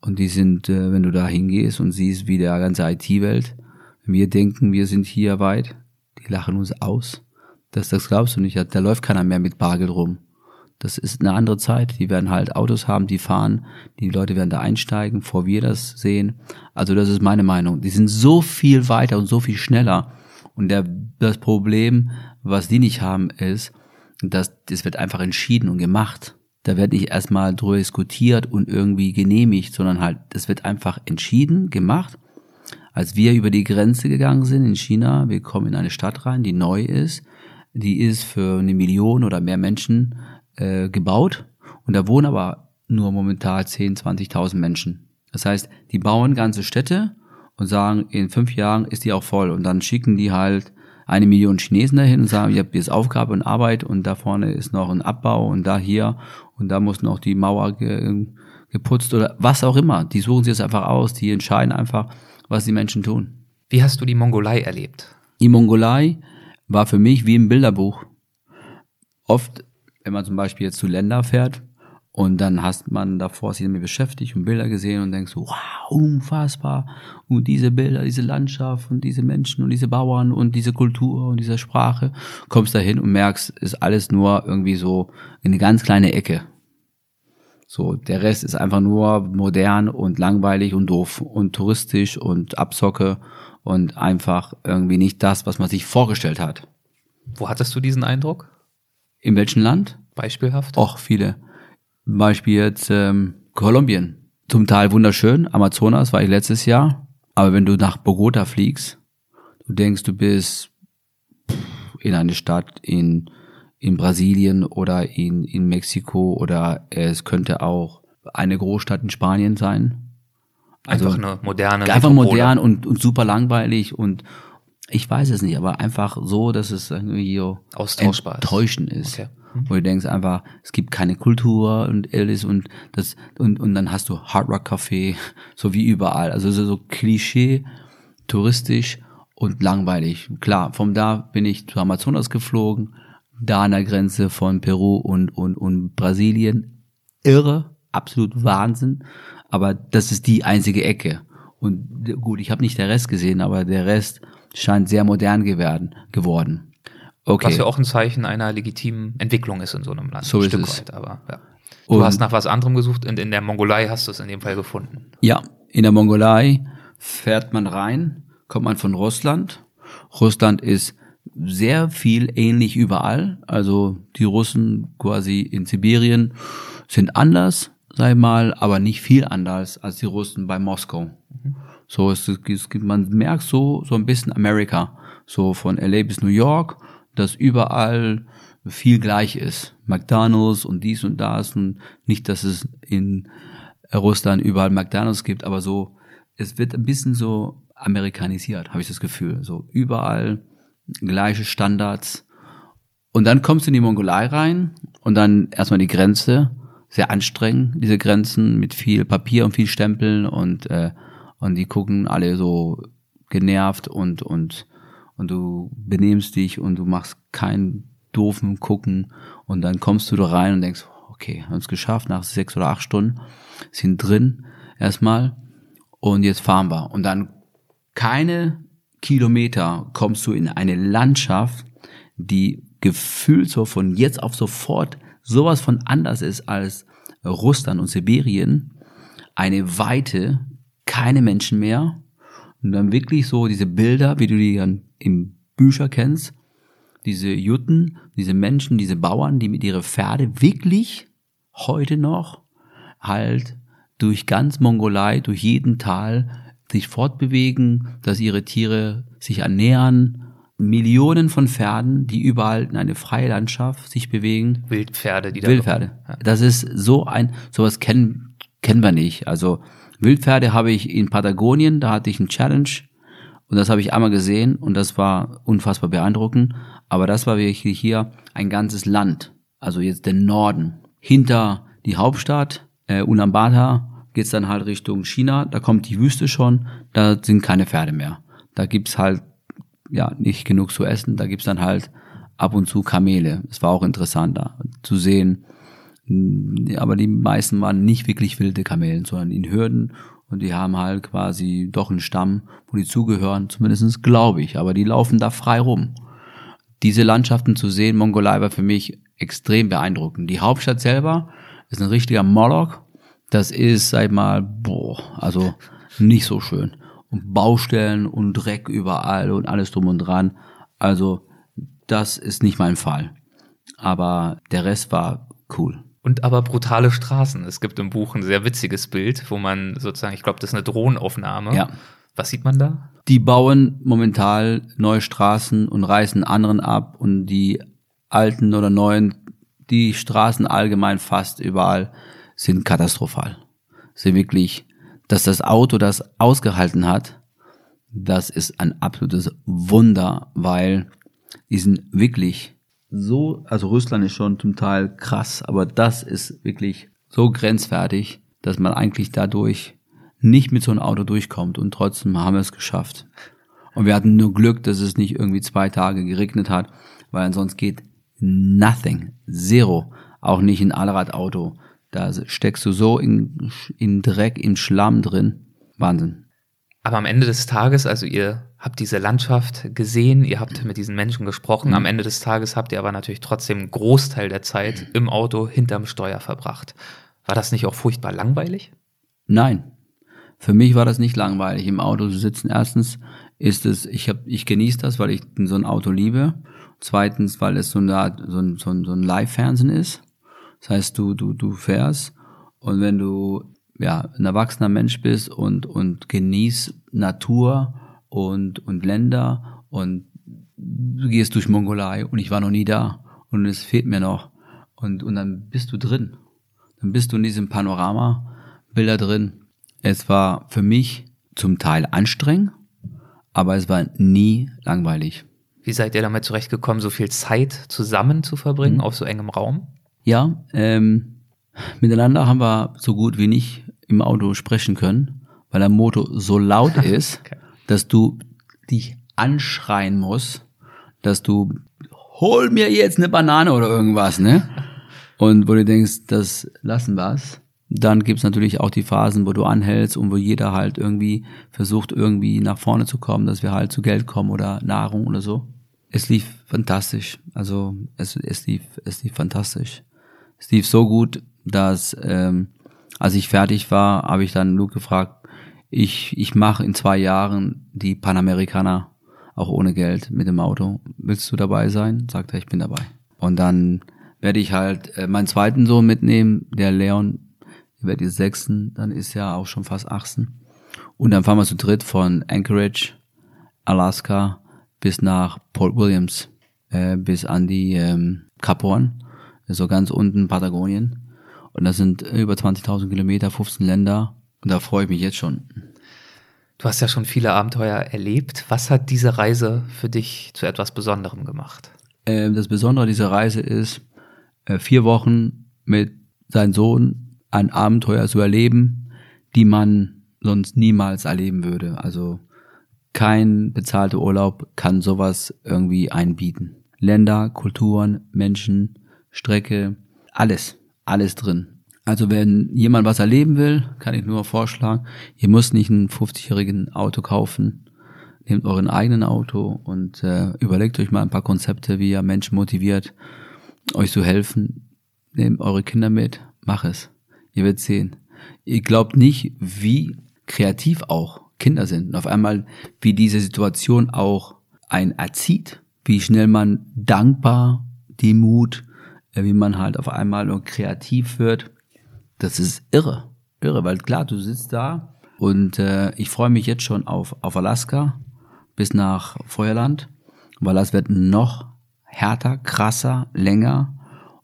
Und die sind, äh, wenn du da hingehst und siehst, wie der ganze IT-Welt, wir denken, wir sind hier weit, die lachen uns aus. Das, das glaubst du nicht. Da läuft keiner mehr mit Bargeld rum. Das ist eine andere Zeit. Die werden halt Autos haben, die fahren, die Leute werden da einsteigen, bevor wir das sehen. Also das ist meine Meinung. Die sind so viel weiter und so viel schneller. Und der, das Problem, was die nicht haben, ist, dass das wird einfach entschieden und gemacht. Da wird nicht erstmal drüber diskutiert und irgendwie genehmigt, sondern halt, das wird einfach entschieden, gemacht. Als wir über die Grenze gegangen sind in China, wir kommen in eine Stadt rein, die neu ist, die ist für eine Million oder mehr Menschen äh, gebaut und da wohnen aber nur momentan 10, 20.000 Menschen. Das heißt, die bauen ganze Städte und sagen, in fünf Jahren ist die auch voll und dann schicken die halt eine Million Chinesen dahin und sagen, ihr habt jetzt Aufgabe und Arbeit und da vorne ist noch ein Abbau und da hier und da muss noch die Mauer ge geputzt oder was auch immer. Die suchen sich das einfach aus, die entscheiden einfach, was die Menschen tun. Wie hast du die Mongolei erlebt? Die Mongolei war für mich wie ein Bilderbuch. Oft, wenn man zum Beispiel jetzt zu Länder fährt und dann hast man davor sich damit beschäftigt und Bilder gesehen und denkst so, wow, unfassbar. Und diese Bilder, diese Landschaft und diese Menschen und diese Bauern und diese Kultur und diese Sprache, kommst da hin und merkst, ist alles nur irgendwie so eine ganz kleine Ecke. So, der Rest ist einfach nur modern und langweilig und doof und touristisch und Absocke und einfach irgendwie nicht das, was man sich vorgestellt hat. Wo hattest du diesen Eindruck? In welchem Land? Beispielhaft? Och, viele. Beispiel jetzt ähm, Kolumbien. Zum Teil wunderschön. Amazonas war ich letztes Jahr. Aber wenn du nach Bogota fliegst, du denkst, du bist in eine Stadt in in Brasilien oder in, in Mexiko oder es könnte auch eine Großstadt in Spanien sein. Also einfach eine moderne. Einfach Metropole. modern und, und super langweilig und ich weiß es nicht, aber einfach so, dass es irgendwie so austauschbar enttäuschend ist. Okay. Mhm. Wo du denkst einfach, es gibt keine Kultur und alles und das und, und dann hast du Hard Rock Café, so wie überall. Also so, so Klischee, touristisch und langweilig. Klar, vom da bin ich zu Amazonas geflogen, da an der Grenze von Peru und, und, und Brasilien. Irre, absolut Wahnsinn. Aber das ist die einzige Ecke. Und gut, ich habe nicht der Rest gesehen, aber der Rest scheint sehr modern geworden. geworden. Okay. Was ja auch ein Zeichen einer legitimen Entwicklung ist in so einem Land. So ist es. Weit, aber, ja. Du und hast nach was anderem gesucht und in der Mongolei hast du es in dem Fall gefunden. Ja, in der Mongolei fährt man rein, kommt man von Russland. Russland ist sehr viel ähnlich überall. Also die Russen quasi in Sibirien sind anders, sei mal, aber nicht viel anders als die Russen bei Moskau. Mhm. So es, es man merkt so so ein bisschen Amerika, so von LA bis New York, dass überall viel gleich ist. McDonald's und dies und das und nicht, dass es in Russland überall McDonald's gibt, aber so es wird ein bisschen so amerikanisiert, habe ich das Gefühl. So überall gleiche Standards. Und dann kommst du in die Mongolei rein und dann erstmal die Grenze, sehr anstrengend, diese Grenzen mit viel Papier und viel Stempeln und, äh, und die gucken alle so genervt und, und, und du benehmst dich und du machst keinen doofen Gucken und dann kommst du da rein und denkst, okay, haben es geschafft nach sechs oder acht Stunden, sind drin erstmal und jetzt fahren wir. Und dann keine Kilometer kommst du in eine Landschaft, die gefühlt so von jetzt auf sofort sowas von anders ist als Russland und Sibirien. Eine Weite, keine Menschen mehr. Und dann wirklich so diese Bilder, wie du die dann im Bücher kennst. Diese Jutten, diese Menschen, diese Bauern, die mit ihrer Pferde wirklich heute noch halt durch ganz Mongolei, durch jeden Tal sich fortbewegen, dass ihre Tiere sich ernähren. Millionen von Pferden, die überall in eine freie Landschaft sich bewegen. Wildpferde, die da Wildpferde. Das ist so ein, sowas kennen, kennen wir nicht. Also Wildpferde habe ich in Patagonien, da hatte ich einen Challenge und das habe ich einmal gesehen und das war unfassbar beeindruckend. Aber das war wirklich hier ein ganzes Land, also jetzt der Norden. Hinter die Hauptstadt, äh, Ulaanbaatar, geht's dann halt Richtung China, da kommt die Wüste schon, da sind keine Pferde mehr. Da gibt's halt ja nicht genug zu essen, da gibt's dann halt ab und zu Kamele. Es war auch interessant da zu sehen. Aber die meisten waren nicht wirklich wilde Kamelen, sondern in Hürden und die haben halt quasi doch einen Stamm, wo die zugehören, zumindestens glaube ich, aber die laufen da frei rum. Diese Landschaften zu sehen, Mongolei war für mich extrem beeindruckend. Die Hauptstadt selber ist ein richtiger Moloch, das ist, sag mal, boah, also nicht so schön. Und Baustellen und Dreck überall und alles drum und dran. Also, das ist nicht mein Fall. Aber der Rest war cool. Und aber brutale Straßen. Es gibt im Buch ein sehr witziges Bild, wo man sozusagen, ich glaube, das ist eine Drohnenaufnahme. Ja. Was sieht man da? Die bauen momentan neue Straßen und reißen anderen ab und die alten oder neuen, die Straßen allgemein fast überall sind katastrophal. Sind wirklich, dass das Auto das ausgehalten hat, das ist ein absolutes Wunder, weil die sind wirklich so, also Russland ist schon zum Teil krass, aber das ist wirklich so grenzwertig, dass man eigentlich dadurch nicht mit so einem Auto durchkommt und trotzdem haben wir es geschafft. Und wir hatten nur Glück, dass es nicht irgendwie zwei Tage geregnet hat, weil ansonsten geht nothing, zero, auch nicht ein Allradauto. Da steckst du so in, in Dreck, im Schlamm drin. Wahnsinn. Aber am Ende des Tages, also ihr habt diese Landschaft gesehen, ihr habt mit diesen Menschen gesprochen, mhm. am Ende des Tages habt ihr aber natürlich trotzdem einen Großteil der Zeit im Auto hinterm Steuer verbracht. War das nicht auch furchtbar langweilig? Nein. Für mich war das nicht langweilig, im Auto zu sitzen. Erstens ist es, ich hab, ich genieße das, weil ich so ein Auto liebe. Zweitens, weil es so, eine, so ein, so ein, so ein Live-Fernsehen ist. Das heißt, du, du, du fährst und wenn du ja, ein erwachsener Mensch bist und, und genießt Natur und, und Länder und du gehst durch Mongolei und ich war noch nie da und es fehlt mir noch. Und, und dann bist du drin. Dann bist du in diesem Panorama, Bilder drin. Es war für mich zum Teil anstrengend, aber es war nie langweilig. Wie seid ihr damit zurechtgekommen, so viel Zeit zusammen zu verbringen mhm. auf so engem Raum? Ja, ähm, miteinander haben wir so gut wie nicht im Auto sprechen können, weil der Motor so laut ist, okay. Dass du dich anschreien musst, dass du hol mir jetzt eine Banane oder irgendwas, ne? Und wo du denkst, das lassen wir's. Dann gibt's natürlich auch die Phasen, wo du anhältst und wo jeder halt irgendwie versucht, irgendwie nach vorne zu kommen, dass wir halt zu Geld kommen oder Nahrung oder so. Es lief fantastisch. Also es, es lief, es lief fantastisch. Es lief so gut, dass ähm, als ich fertig war, habe ich dann Luke gefragt, ich, ich mache in zwei Jahren die Panamerikaner auch ohne Geld mit dem Auto. Willst du dabei sein? Sagt er, ich bin dabei. Und dann werde ich halt äh, meinen zweiten Sohn mitnehmen, der Leon, der wird jetzt sechsten, dann ist er auch schon fast achtsten. Und dann fahren wir zu dritt von Anchorage, Alaska bis nach Port Williams, äh, bis an die ähm, Cap Horn, so ganz unten Patagonien. Und das sind über 20.000 Kilometer, 15 Länder. Und da freue ich mich jetzt schon. Du hast ja schon viele Abenteuer erlebt. Was hat diese Reise für dich zu etwas Besonderem gemacht? Äh, das Besondere dieser Reise ist, äh, vier Wochen mit seinem Sohn ein Abenteuer zu erleben, die man sonst niemals erleben würde. Also kein bezahlter Urlaub kann sowas irgendwie einbieten. Länder, Kulturen, Menschen, Strecke, alles alles drin. Also wenn jemand was erleben will, kann ich nur vorschlagen, ihr müsst nicht ein 50-jährigen Auto kaufen. Nehmt euren eigenen Auto und äh, überlegt euch mal ein paar Konzepte, wie ihr Menschen motiviert, euch zu helfen. Nehmt eure Kinder mit, mach es. Ihr werdet sehen. Ihr glaubt nicht, wie kreativ auch Kinder sind. Und auf einmal, wie diese Situation auch ein erzieht, wie schnell man dankbar, die Mut, wie man halt auf einmal kreativ wird. Das ist irre, irre, weil klar, du sitzt da und äh, ich freue mich jetzt schon auf, auf Alaska bis nach Feuerland, weil das wird noch härter, krasser, länger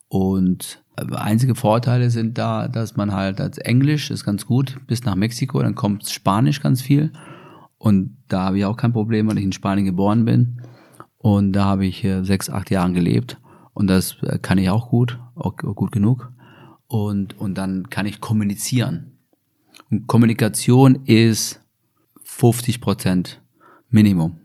und äh, einzige Vorteile sind da, dass man halt als Englisch ist ganz gut bis nach Mexiko, dann kommt Spanisch ganz viel und da habe ich auch kein Problem, weil ich in Spanien geboren bin und da habe ich äh, sechs, acht Jahre gelebt und das äh, kann ich auch gut, auch gut genug. Und, und dann kann ich kommunizieren. Und Kommunikation ist 50 Prozent Minimum.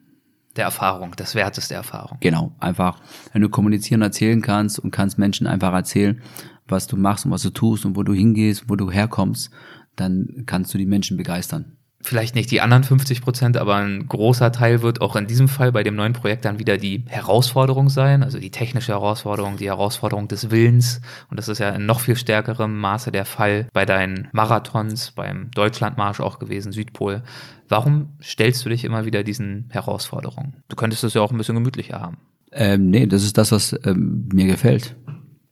Der Erfahrung, des Wertes der Erfahrung. Genau, einfach, wenn du kommunizieren erzählen kannst und kannst Menschen einfach erzählen, was du machst und was du tust und wo du hingehst, wo du herkommst, dann kannst du die Menschen begeistern vielleicht nicht die anderen 50 Prozent, aber ein großer Teil wird auch in diesem Fall bei dem neuen Projekt dann wieder die Herausforderung sein, also die technische Herausforderung, die Herausforderung des Willens. Und das ist ja in noch viel stärkerem Maße der Fall bei deinen Marathons, beim Deutschlandmarsch auch gewesen, Südpol. Warum stellst du dich immer wieder diesen Herausforderungen? Du könntest es ja auch ein bisschen gemütlicher haben. Ähm, nee, das ist das, was ähm, mir gefällt.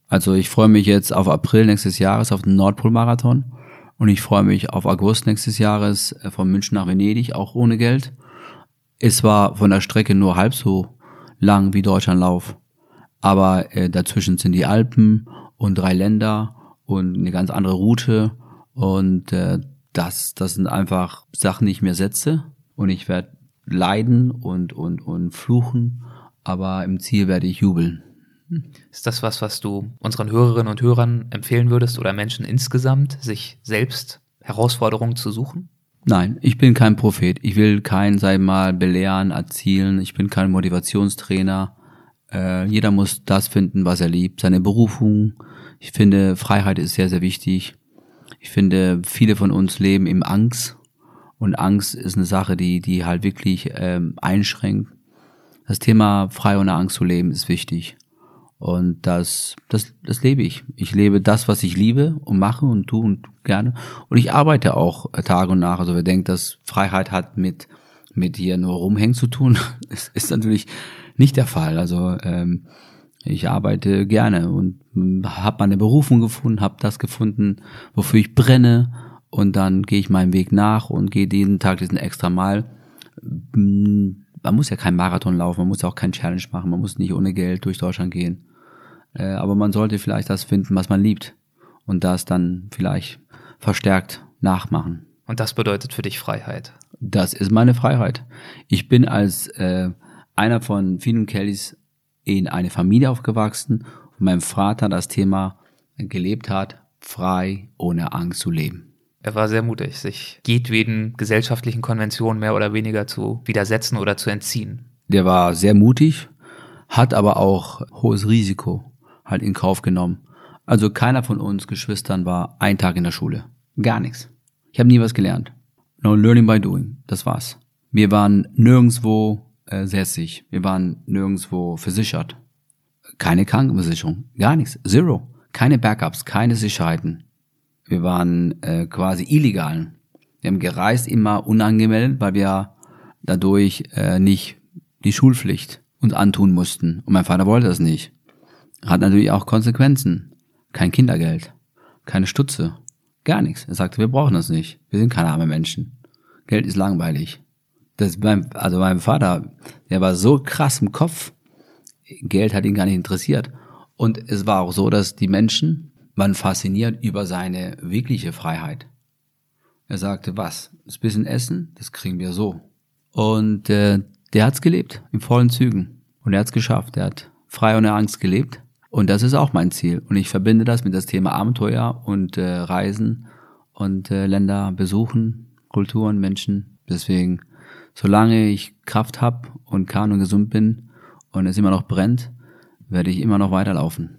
Also ich freue mich jetzt auf April nächstes Jahres auf den Nordpol-Marathon. Und ich freue mich auf August nächstes Jahres äh, von München nach Venedig, auch ohne Geld. Es war von der Strecke nur halb so lang wie Deutschlandlauf. Aber äh, dazwischen sind die Alpen und drei Länder und eine ganz andere Route. Und äh, das, das sind einfach Sachen, die ich mir setze. Und ich werde leiden und, und, und fluchen. Aber im Ziel werde ich jubeln. Ist das was, was du unseren Hörerinnen und Hörern empfehlen würdest oder Menschen insgesamt, sich selbst Herausforderungen zu suchen? Nein, ich bin kein Prophet. Ich will keinen, sei mal, belehren, erzielen. Ich bin kein Motivationstrainer. Äh, jeder muss das finden, was er liebt. Seine Berufung. Ich finde, Freiheit ist sehr, sehr wichtig. Ich finde, viele von uns leben im Angst. Und Angst ist eine Sache, die, die halt wirklich ähm, einschränkt. Das Thema frei ohne Angst zu leben ist wichtig. Und das, das, das lebe ich. Ich lebe das, was ich liebe und mache und tue und gerne. Und ich arbeite auch Tag und Nacht. Also wer denkt, dass Freiheit hat mit, mit hier nur rumhängen zu tun, ist, ist natürlich nicht der Fall. Also ähm, ich arbeite gerne und habe meine Berufung gefunden, habe das gefunden, wofür ich brenne. Und dann gehe ich meinem Weg nach und gehe jeden Tag diesen extra Mal. Man muss ja kein Marathon laufen, man muss ja auch kein Challenge machen, man muss nicht ohne Geld durch Deutschland gehen. Äh, aber man sollte vielleicht das finden, was man liebt und das dann vielleicht verstärkt nachmachen. Und das bedeutet für dich Freiheit. Das ist meine Freiheit. Ich bin als äh, einer von vielen Kellys in eine Familie aufgewachsen, wo mein Vater das Thema gelebt hat, frei, ohne Angst zu leben. Er war sehr mutig, sich jedweden gesellschaftlichen Konventionen mehr oder weniger zu widersetzen oder zu entziehen. Der war sehr mutig, hat aber auch hohes Risiko halt in Kauf genommen. Also keiner von uns Geschwistern war ein Tag in der Schule. Gar nichts. Ich habe nie was gelernt. No learning by doing. Das war's. Wir waren nirgendwo äh, sässig. Wir waren nirgendwo versichert. Keine Krankenversicherung. Gar nichts. Zero. Keine Backups, keine Sicherheiten. Wir waren äh, quasi illegal. Wir haben gereist immer unangemeldet, weil wir dadurch äh, nicht die Schulpflicht uns antun mussten. Und mein Vater wollte das nicht. Hat natürlich auch Konsequenzen. Kein Kindergeld, keine Stutze, gar nichts. Er sagte, wir brauchen das nicht. Wir sind keine arme Menschen. Geld ist langweilig. Das beim, also mein Vater, der war so krass im Kopf. Geld hat ihn gar nicht interessiert. Und es war auch so, dass die Menschen waren fasziniert über seine wirkliche Freiheit. Er sagte, was? Das bisschen Essen, das kriegen wir so. Und äh, der hat's gelebt, in vollen Zügen. Und er hat's geschafft. Er hat frei ohne Angst gelebt. Und das ist auch mein Ziel. Und ich verbinde das mit das Thema Abenteuer und äh, Reisen und äh, Länder besuchen, Kulturen, Menschen. Deswegen, solange ich Kraft habe und kann und gesund bin und es immer noch brennt, werde ich immer noch weiterlaufen.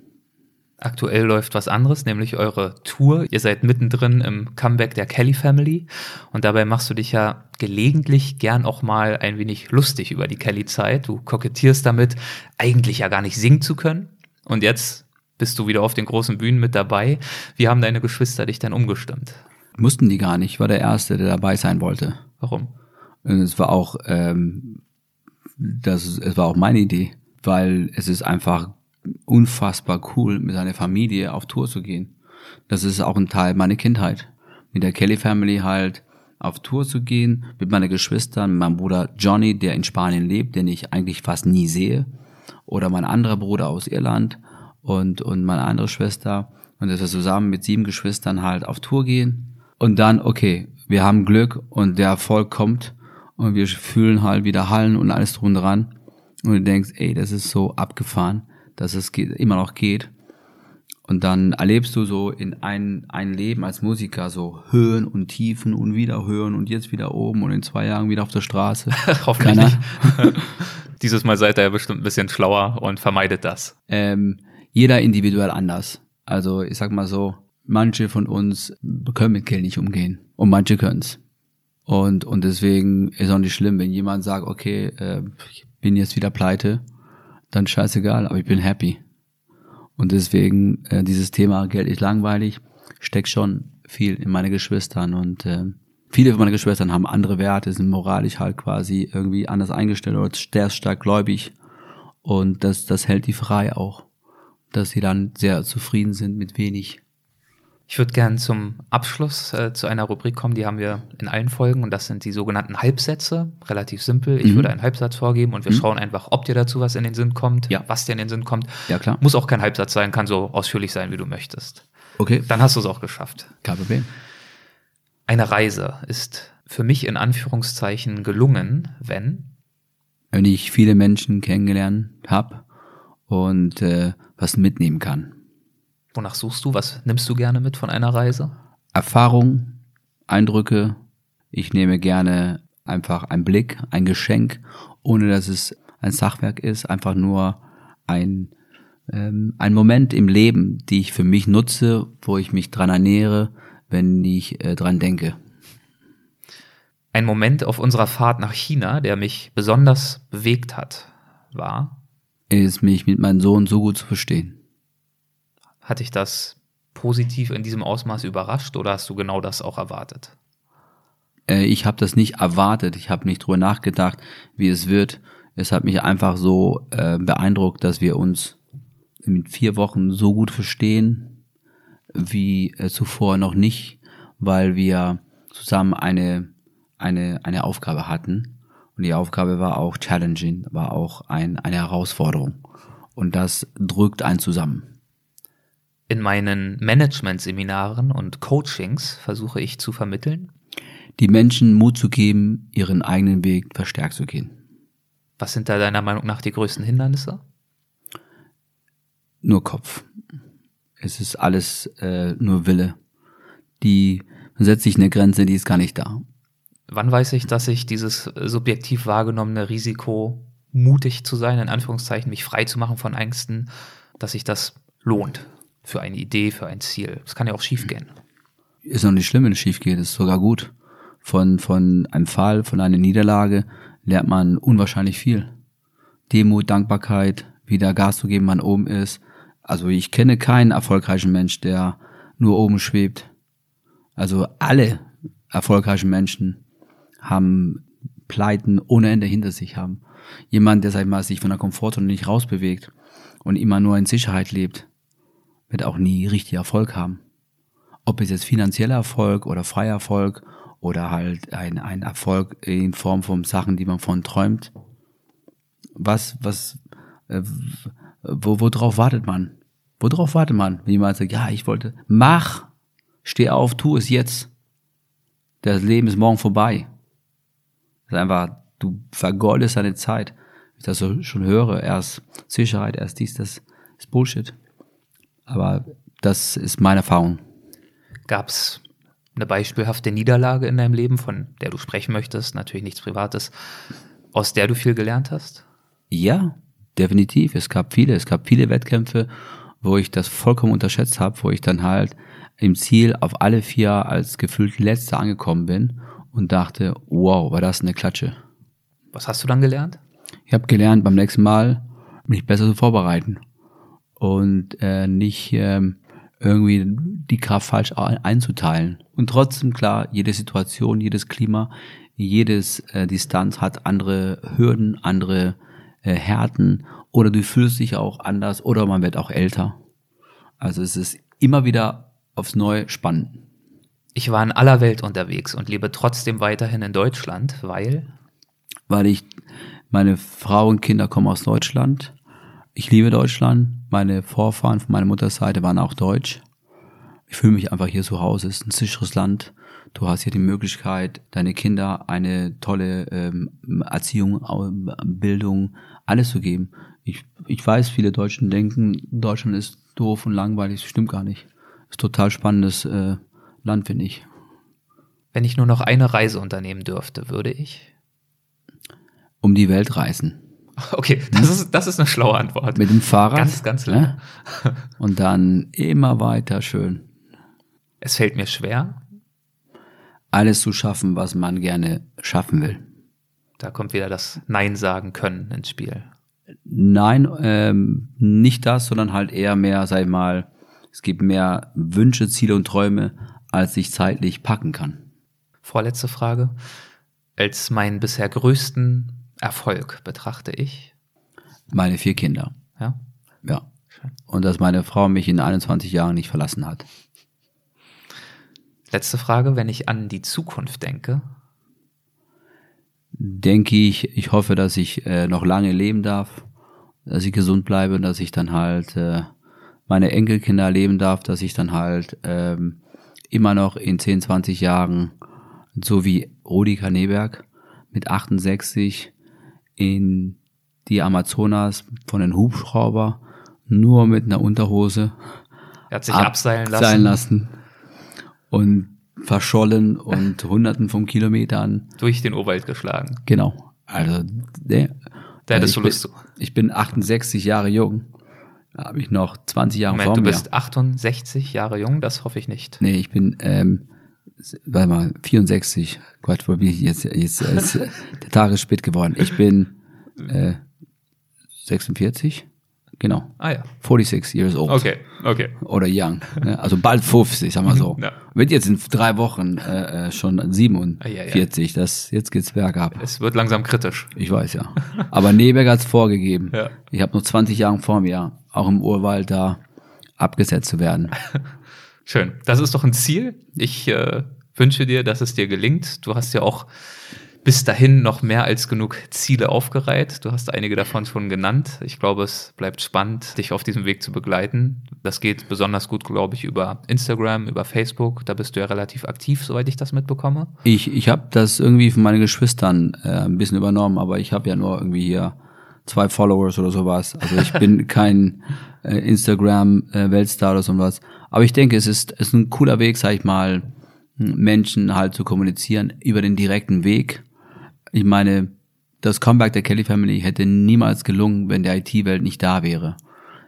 Aktuell läuft was anderes, nämlich eure Tour. Ihr seid mittendrin im Comeback der Kelly Family und dabei machst du dich ja gelegentlich gern auch mal ein wenig lustig über die Kelly-Zeit. Du kokettierst damit, eigentlich ja gar nicht singen zu können. Und jetzt bist du wieder auf den großen Bühnen mit dabei. Wie haben deine Geschwister dich denn umgestimmt? Mussten die gar nicht. Ich war der Erste, der dabei sein wollte. Warum? Und es war auch, ähm, das, es war auch meine Idee, weil es ist einfach unfassbar cool, mit seiner Familie auf Tour zu gehen. Das ist auch ein Teil meiner Kindheit. Mit der Kelly Family halt auf Tour zu gehen, mit meinen Geschwistern, mit meinem Bruder Johnny, der in Spanien lebt, den ich eigentlich fast nie sehe oder mein anderer Bruder aus Irland und, und meine andere Schwester. Und dass wir zusammen mit sieben Geschwistern halt auf Tour gehen. Und dann, okay, wir haben Glück und der Erfolg kommt. Und wir fühlen halt wieder Hallen und alles drum dran. Und du denkst, ey, das ist so abgefahren, dass es geht, immer noch geht. Und dann erlebst du so in ein, ein Leben als Musiker so Höhen und Tiefen und wieder Höhen und jetzt wieder oben und in zwei Jahren wieder auf der Straße. Hoffentlich nicht. Dieses Mal seid ihr bestimmt ein bisschen schlauer und vermeidet das. Ähm, jeder individuell anders. Also ich sag mal so, manche von uns können mit Geld nicht umgehen und manche können's. Und, und deswegen ist auch nicht schlimm, wenn jemand sagt, okay, äh, ich bin jetzt wieder pleite, dann scheißegal, aber ich bin happy. Und deswegen äh, dieses Thema Geld ist langweilig, steckt schon viel in meine Geschwistern und äh, viele von meinen Geschwistern haben andere Werte, sind moralisch halt quasi irgendwie anders eingestellt oder sehr stark gläubig und das, das hält die frei auch, dass sie dann sehr zufrieden sind mit wenig. Ich würde gern zum Abschluss äh, zu einer Rubrik kommen, die haben wir in allen Folgen und das sind die sogenannten Halbsätze. Relativ simpel. Ich mhm. würde einen Halbsatz vorgeben und wir mhm. schauen einfach, ob dir dazu was in den Sinn kommt, ja. was dir in den Sinn kommt. Ja, klar. Muss auch kein Halbsatz sein, kann so ausführlich sein, wie du möchtest. Okay. Dann hast du es auch geschafft. Kein Problem. Eine Reise ist für mich in Anführungszeichen gelungen, wenn wenn ich viele Menschen kennengelernt habe und äh, was mitnehmen kann. Wonach suchst du? Was nimmst du gerne mit von einer Reise? Erfahrung, Eindrücke. Ich nehme gerne einfach einen Blick, ein Geschenk, ohne dass es ein Sachwerk ist, einfach nur ein, ähm, ein Moment im Leben, die ich für mich nutze, wo ich mich dran ernähre, wenn ich äh, dran denke. Ein Moment auf unserer Fahrt nach China, der mich besonders bewegt hat, war, ist mich mit meinem Sohn so gut zu verstehen. Hat dich das positiv in diesem Ausmaß überrascht oder hast du genau das auch erwartet? Äh, ich habe das nicht erwartet. Ich habe nicht drüber nachgedacht, wie es wird. Es hat mich einfach so äh, beeindruckt, dass wir uns in vier Wochen so gut verstehen wie äh, zuvor noch nicht, weil wir zusammen eine, eine, eine Aufgabe hatten. Und die Aufgabe war auch challenging, war auch ein, eine Herausforderung. Und das drückt einen zusammen. In meinen Management-Seminaren und Coachings versuche ich zu vermitteln, die Menschen Mut zu geben, ihren eigenen Weg verstärkt zu gehen. Was sind da deiner Meinung nach die größten Hindernisse? Nur Kopf. Es ist alles äh, nur Wille. Die setzt sich eine Grenze, die ist gar nicht da. Wann weiß ich, dass ich dieses subjektiv wahrgenommene Risiko, mutig zu sein, in Anführungszeichen, mich frei zu machen von Ängsten, dass sich das lohnt für eine Idee, für ein Ziel? Das kann ja auch schiefgehen. Ist noch nicht schlimm, wenn es schief geht, ist sogar gut von, von einem Fall, von einer Niederlage lernt man unwahrscheinlich viel. Demut, Dankbarkeit, wieder Gas zu geben, man oben ist. Also ich kenne keinen erfolgreichen Mensch, der nur oben schwebt. Also alle erfolgreichen Menschen haben Pleiten ohne Ende hinter sich haben. Jemand, der sag ich mal, sich von der Komfortzone nicht rausbewegt und immer nur in Sicherheit lebt, wird auch nie richtig Erfolg haben. Ob es jetzt finanzieller Erfolg oder freier Erfolg oder halt ein, ein Erfolg in Form von Sachen, die man von träumt. Was, was, äh, wo, worauf wartet man? Worauf wartet man? Wenn jemand sagt, ja, ich wollte, mach, steh auf, tu es jetzt. Das Leben ist morgen vorbei. Das ist einfach, du vergeudest deine Zeit. Wenn ich das so schon höre, erst Sicherheit, erst dies, das ist Bullshit. Aber das ist meine Erfahrung. Gab's eine beispielhafte Niederlage in deinem Leben, von der du sprechen möchtest, natürlich nichts Privates, aus der du viel gelernt hast? Ja, definitiv. Es gab viele, es gab viele Wettkämpfe, wo ich das vollkommen unterschätzt habe, wo ich dann halt im Ziel auf alle vier als gefühlt letzter angekommen bin und dachte, wow, war das eine Klatsche. Was hast du dann gelernt? Ich habe gelernt, beim nächsten Mal mich besser zu vorbereiten und äh, nicht ähm, irgendwie die Kraft falsch einzuteilen. Und trotzdem klar, jede Situation, jedes Klima, jedes äh, Distanz hat andere Hürden, andere Härten oder du fühlst dich auch anders oder man wird auch älter. Also es ist immer wieder aufs Neue spannend. Ich war in aller Welt unterwegs und lebe trotzdem weiterhin in Deutschland, weil? Weil ich, meine Frau und Kinder kommen aus Deutschland. Ich liebe Deutschland. Meine Vorfahren von meiner Mutters Seite waren auch deutsch. Ich fühle mich einfach hier zu Hause. Es ist ein sicheres Land. Du hast hier die Möglichkeit, deine Kinder eine tolle ähm, Erziehung, Bildung, alles zu geben. Ich, ich weiß, viele Deutschen denken, Deutschland ist doof und langweilig. Das stimmt gar nicht. Ist total spannendes äh, Land, finde ich. Wenn ich nur noch eine Reise unternehmen dürfte, würde ich? Um die Welt reisen. Okay, das ist, das ist eine schlaue Antwort. Mit dem Fahrrad. Ganz, ganz lange. Ja? Und dann immer weiter schön. Es fällt mir schwer. Alles zu schaffen, was man gerne schaffen will. Da kommt wieder das Nein sagen können ins Spiel. Nein, ähm, nicht das, sondern halt eher mehr, sag ich mal, es gibt mehr Wünsche, Ziele und Träume, als ich zeitlich packen kann. Vorletzte Frage. Als meinen bisher größten Erfolg betrachte ich? Meine vier Kinder. Ja. Ja. Und dass meine Frau mich in 21 Jahren nicht verlassen hat. Letzte Frage, wenn ich an die Zukunft denke. Denke ich, ich hoffe, dass ich äh, noch lange leben darf, dass ich gesund bleibe und dass ich dann halt äh, meine Enkelkinder erleben darf, dass ich dann halt ähm, immer noch in 10, 20 Jahren, so wie Rudi Kaneberg mit 68 in die Amazonas von den Hubschrauber nur mit einer Unterhose Er hat sich abseilen lassen. abseilen lassen und verschollen und hunderten von Kilometern. Durch den Urwald geschlagen. Genau. Also, der, Da hättest ich du Lust zu. Ich bin 68 Jahre jung. Da habe ich noch 20 Jahre Moment, vor du mir. bist 68 Jahre jung, das hoffe ich nicht. Nee, ich bin, ähm, warte mal, 64. Gott, wo bin ich jetzt? Jetzt ist der Tag ist spät geworden. Ich bin äh, 46. Genau. Ah ja. 46 years old. Okay, okay. Oder young. Ne? Also bald 50, sag mal so. Ja. Wird jetzt in drei Wochen äh, äh, schon 47. Das, jetzt geht's bergab. Es wird langsam kritisch. Ich weiß ja. Aber Neberg hat's vorgegeben. Ja. Ich habe noch 20 Jahre vor mir, auch im Urwald da abgesetzt zu werden. Schön. Das ist doch ein Ziel. Ich äh, wünsche dir, dass es dir gelingt. Du hast ja auch bis dahin noch mehr als genug Ziele aufgereiht. Du hast einige davon schon genannt. Ich glaube, es bleibt spannend, dich auf diesem Weg zu begleiten. Das geht besonders gut, glaube ich, über Instagram, über Facebook. Da bist du ja relativ aktiv, soweit ich das mitbekomme. Ich, ich habe das irgendwie von meinen Geschwistern äh, ein bisschen übernommen, aber ich habe ja nur irgendwie hier zwei Followers oder sowas. Also ich bin kein äh, Instagram-Weltstar oder sowas. Aber ich denke, es ist, es ist ein cooler Weg, sag ich mal, Menschen halt zu kommunizieren über den direkten Weg. Ich meine, das Comeback der Kelly Family hätte niemals gelungen, wenn der IT-Welt nicht da wäre.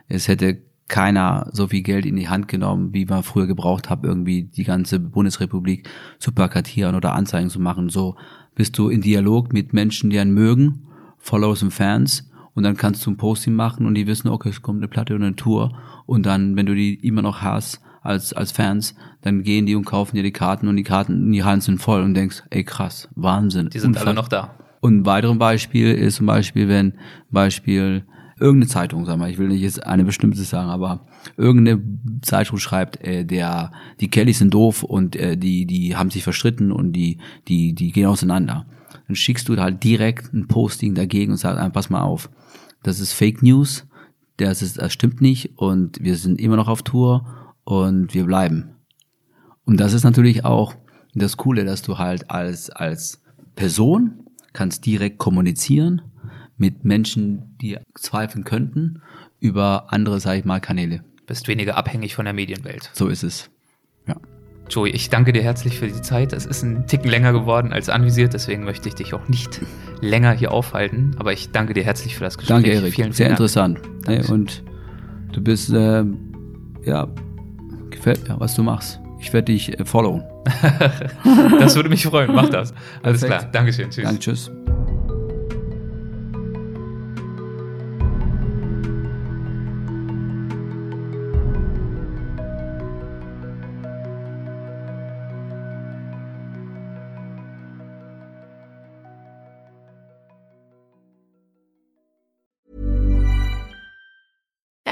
Es hätte keiner so viel Geld in die Hand genommen, wie man früher gebraucht hat, irgendwie die ganze Bundesrepublik zu plakatieren oder Anzeigen zu machen. So bist du in Dialog mit Menschen, die einen mögen, Followers und Fans, und dann kannst du ein Posting machen und die wissen, okay, es kommt eine Platte oder eine Tour. Und dann, wenn du die immer noch hast als, als Fans, dann gehen die und kaufen dir die Karten und die Karten, die Hallen sind voll und denkst, ey krass, Wahnsinn. Die sind alle Unfass- noch da. und ein weiteres Beispiel ist zum Beispiel, wenn Beispiel irgendeine Zeitung, sag mal, ich will nicht jetzt eine bestimmte sagen, aber irgendeine Zeitung schreibt, äh, der die Kellys sind doof und äh, die die haben sich verstritten und die die die gehen auseinander. Dann schickst du halt direkt ein Posting dagegen und sagst pass mal auf, das ist Fake News, das ist das stimmt nicht und wir sind immer noch auf Tour und wir bleiben. Und das ist natürlich auch das Coole, dass du halt als, als Person kannst direkt kommunizieren mit Menschen, die zweifeln könnten, über andere, sag ich mal, Kanäle. Bist weniger abhängig von der Medienwelt. So ist es. Ja. Joey, ich danke dir herzlich für die Zeit. Es ist ein Ticken länger geworden als anvisiert, deswegen möchte ich dich auch nicht länger hier aufhalten. Aber ich danke dir herzlich für das Gespräch. Danke, Erik. Vielen, Sehr vielen Dank. interessant. Danke. Nee, und du bist, äh, ja, gefällt mir, was du machst. Ich werde dich äh, followen. Das würde mich freuen. Mach das. Alles Perfekt. klar. Dankeschön. Tschüss. Danke, tschüss.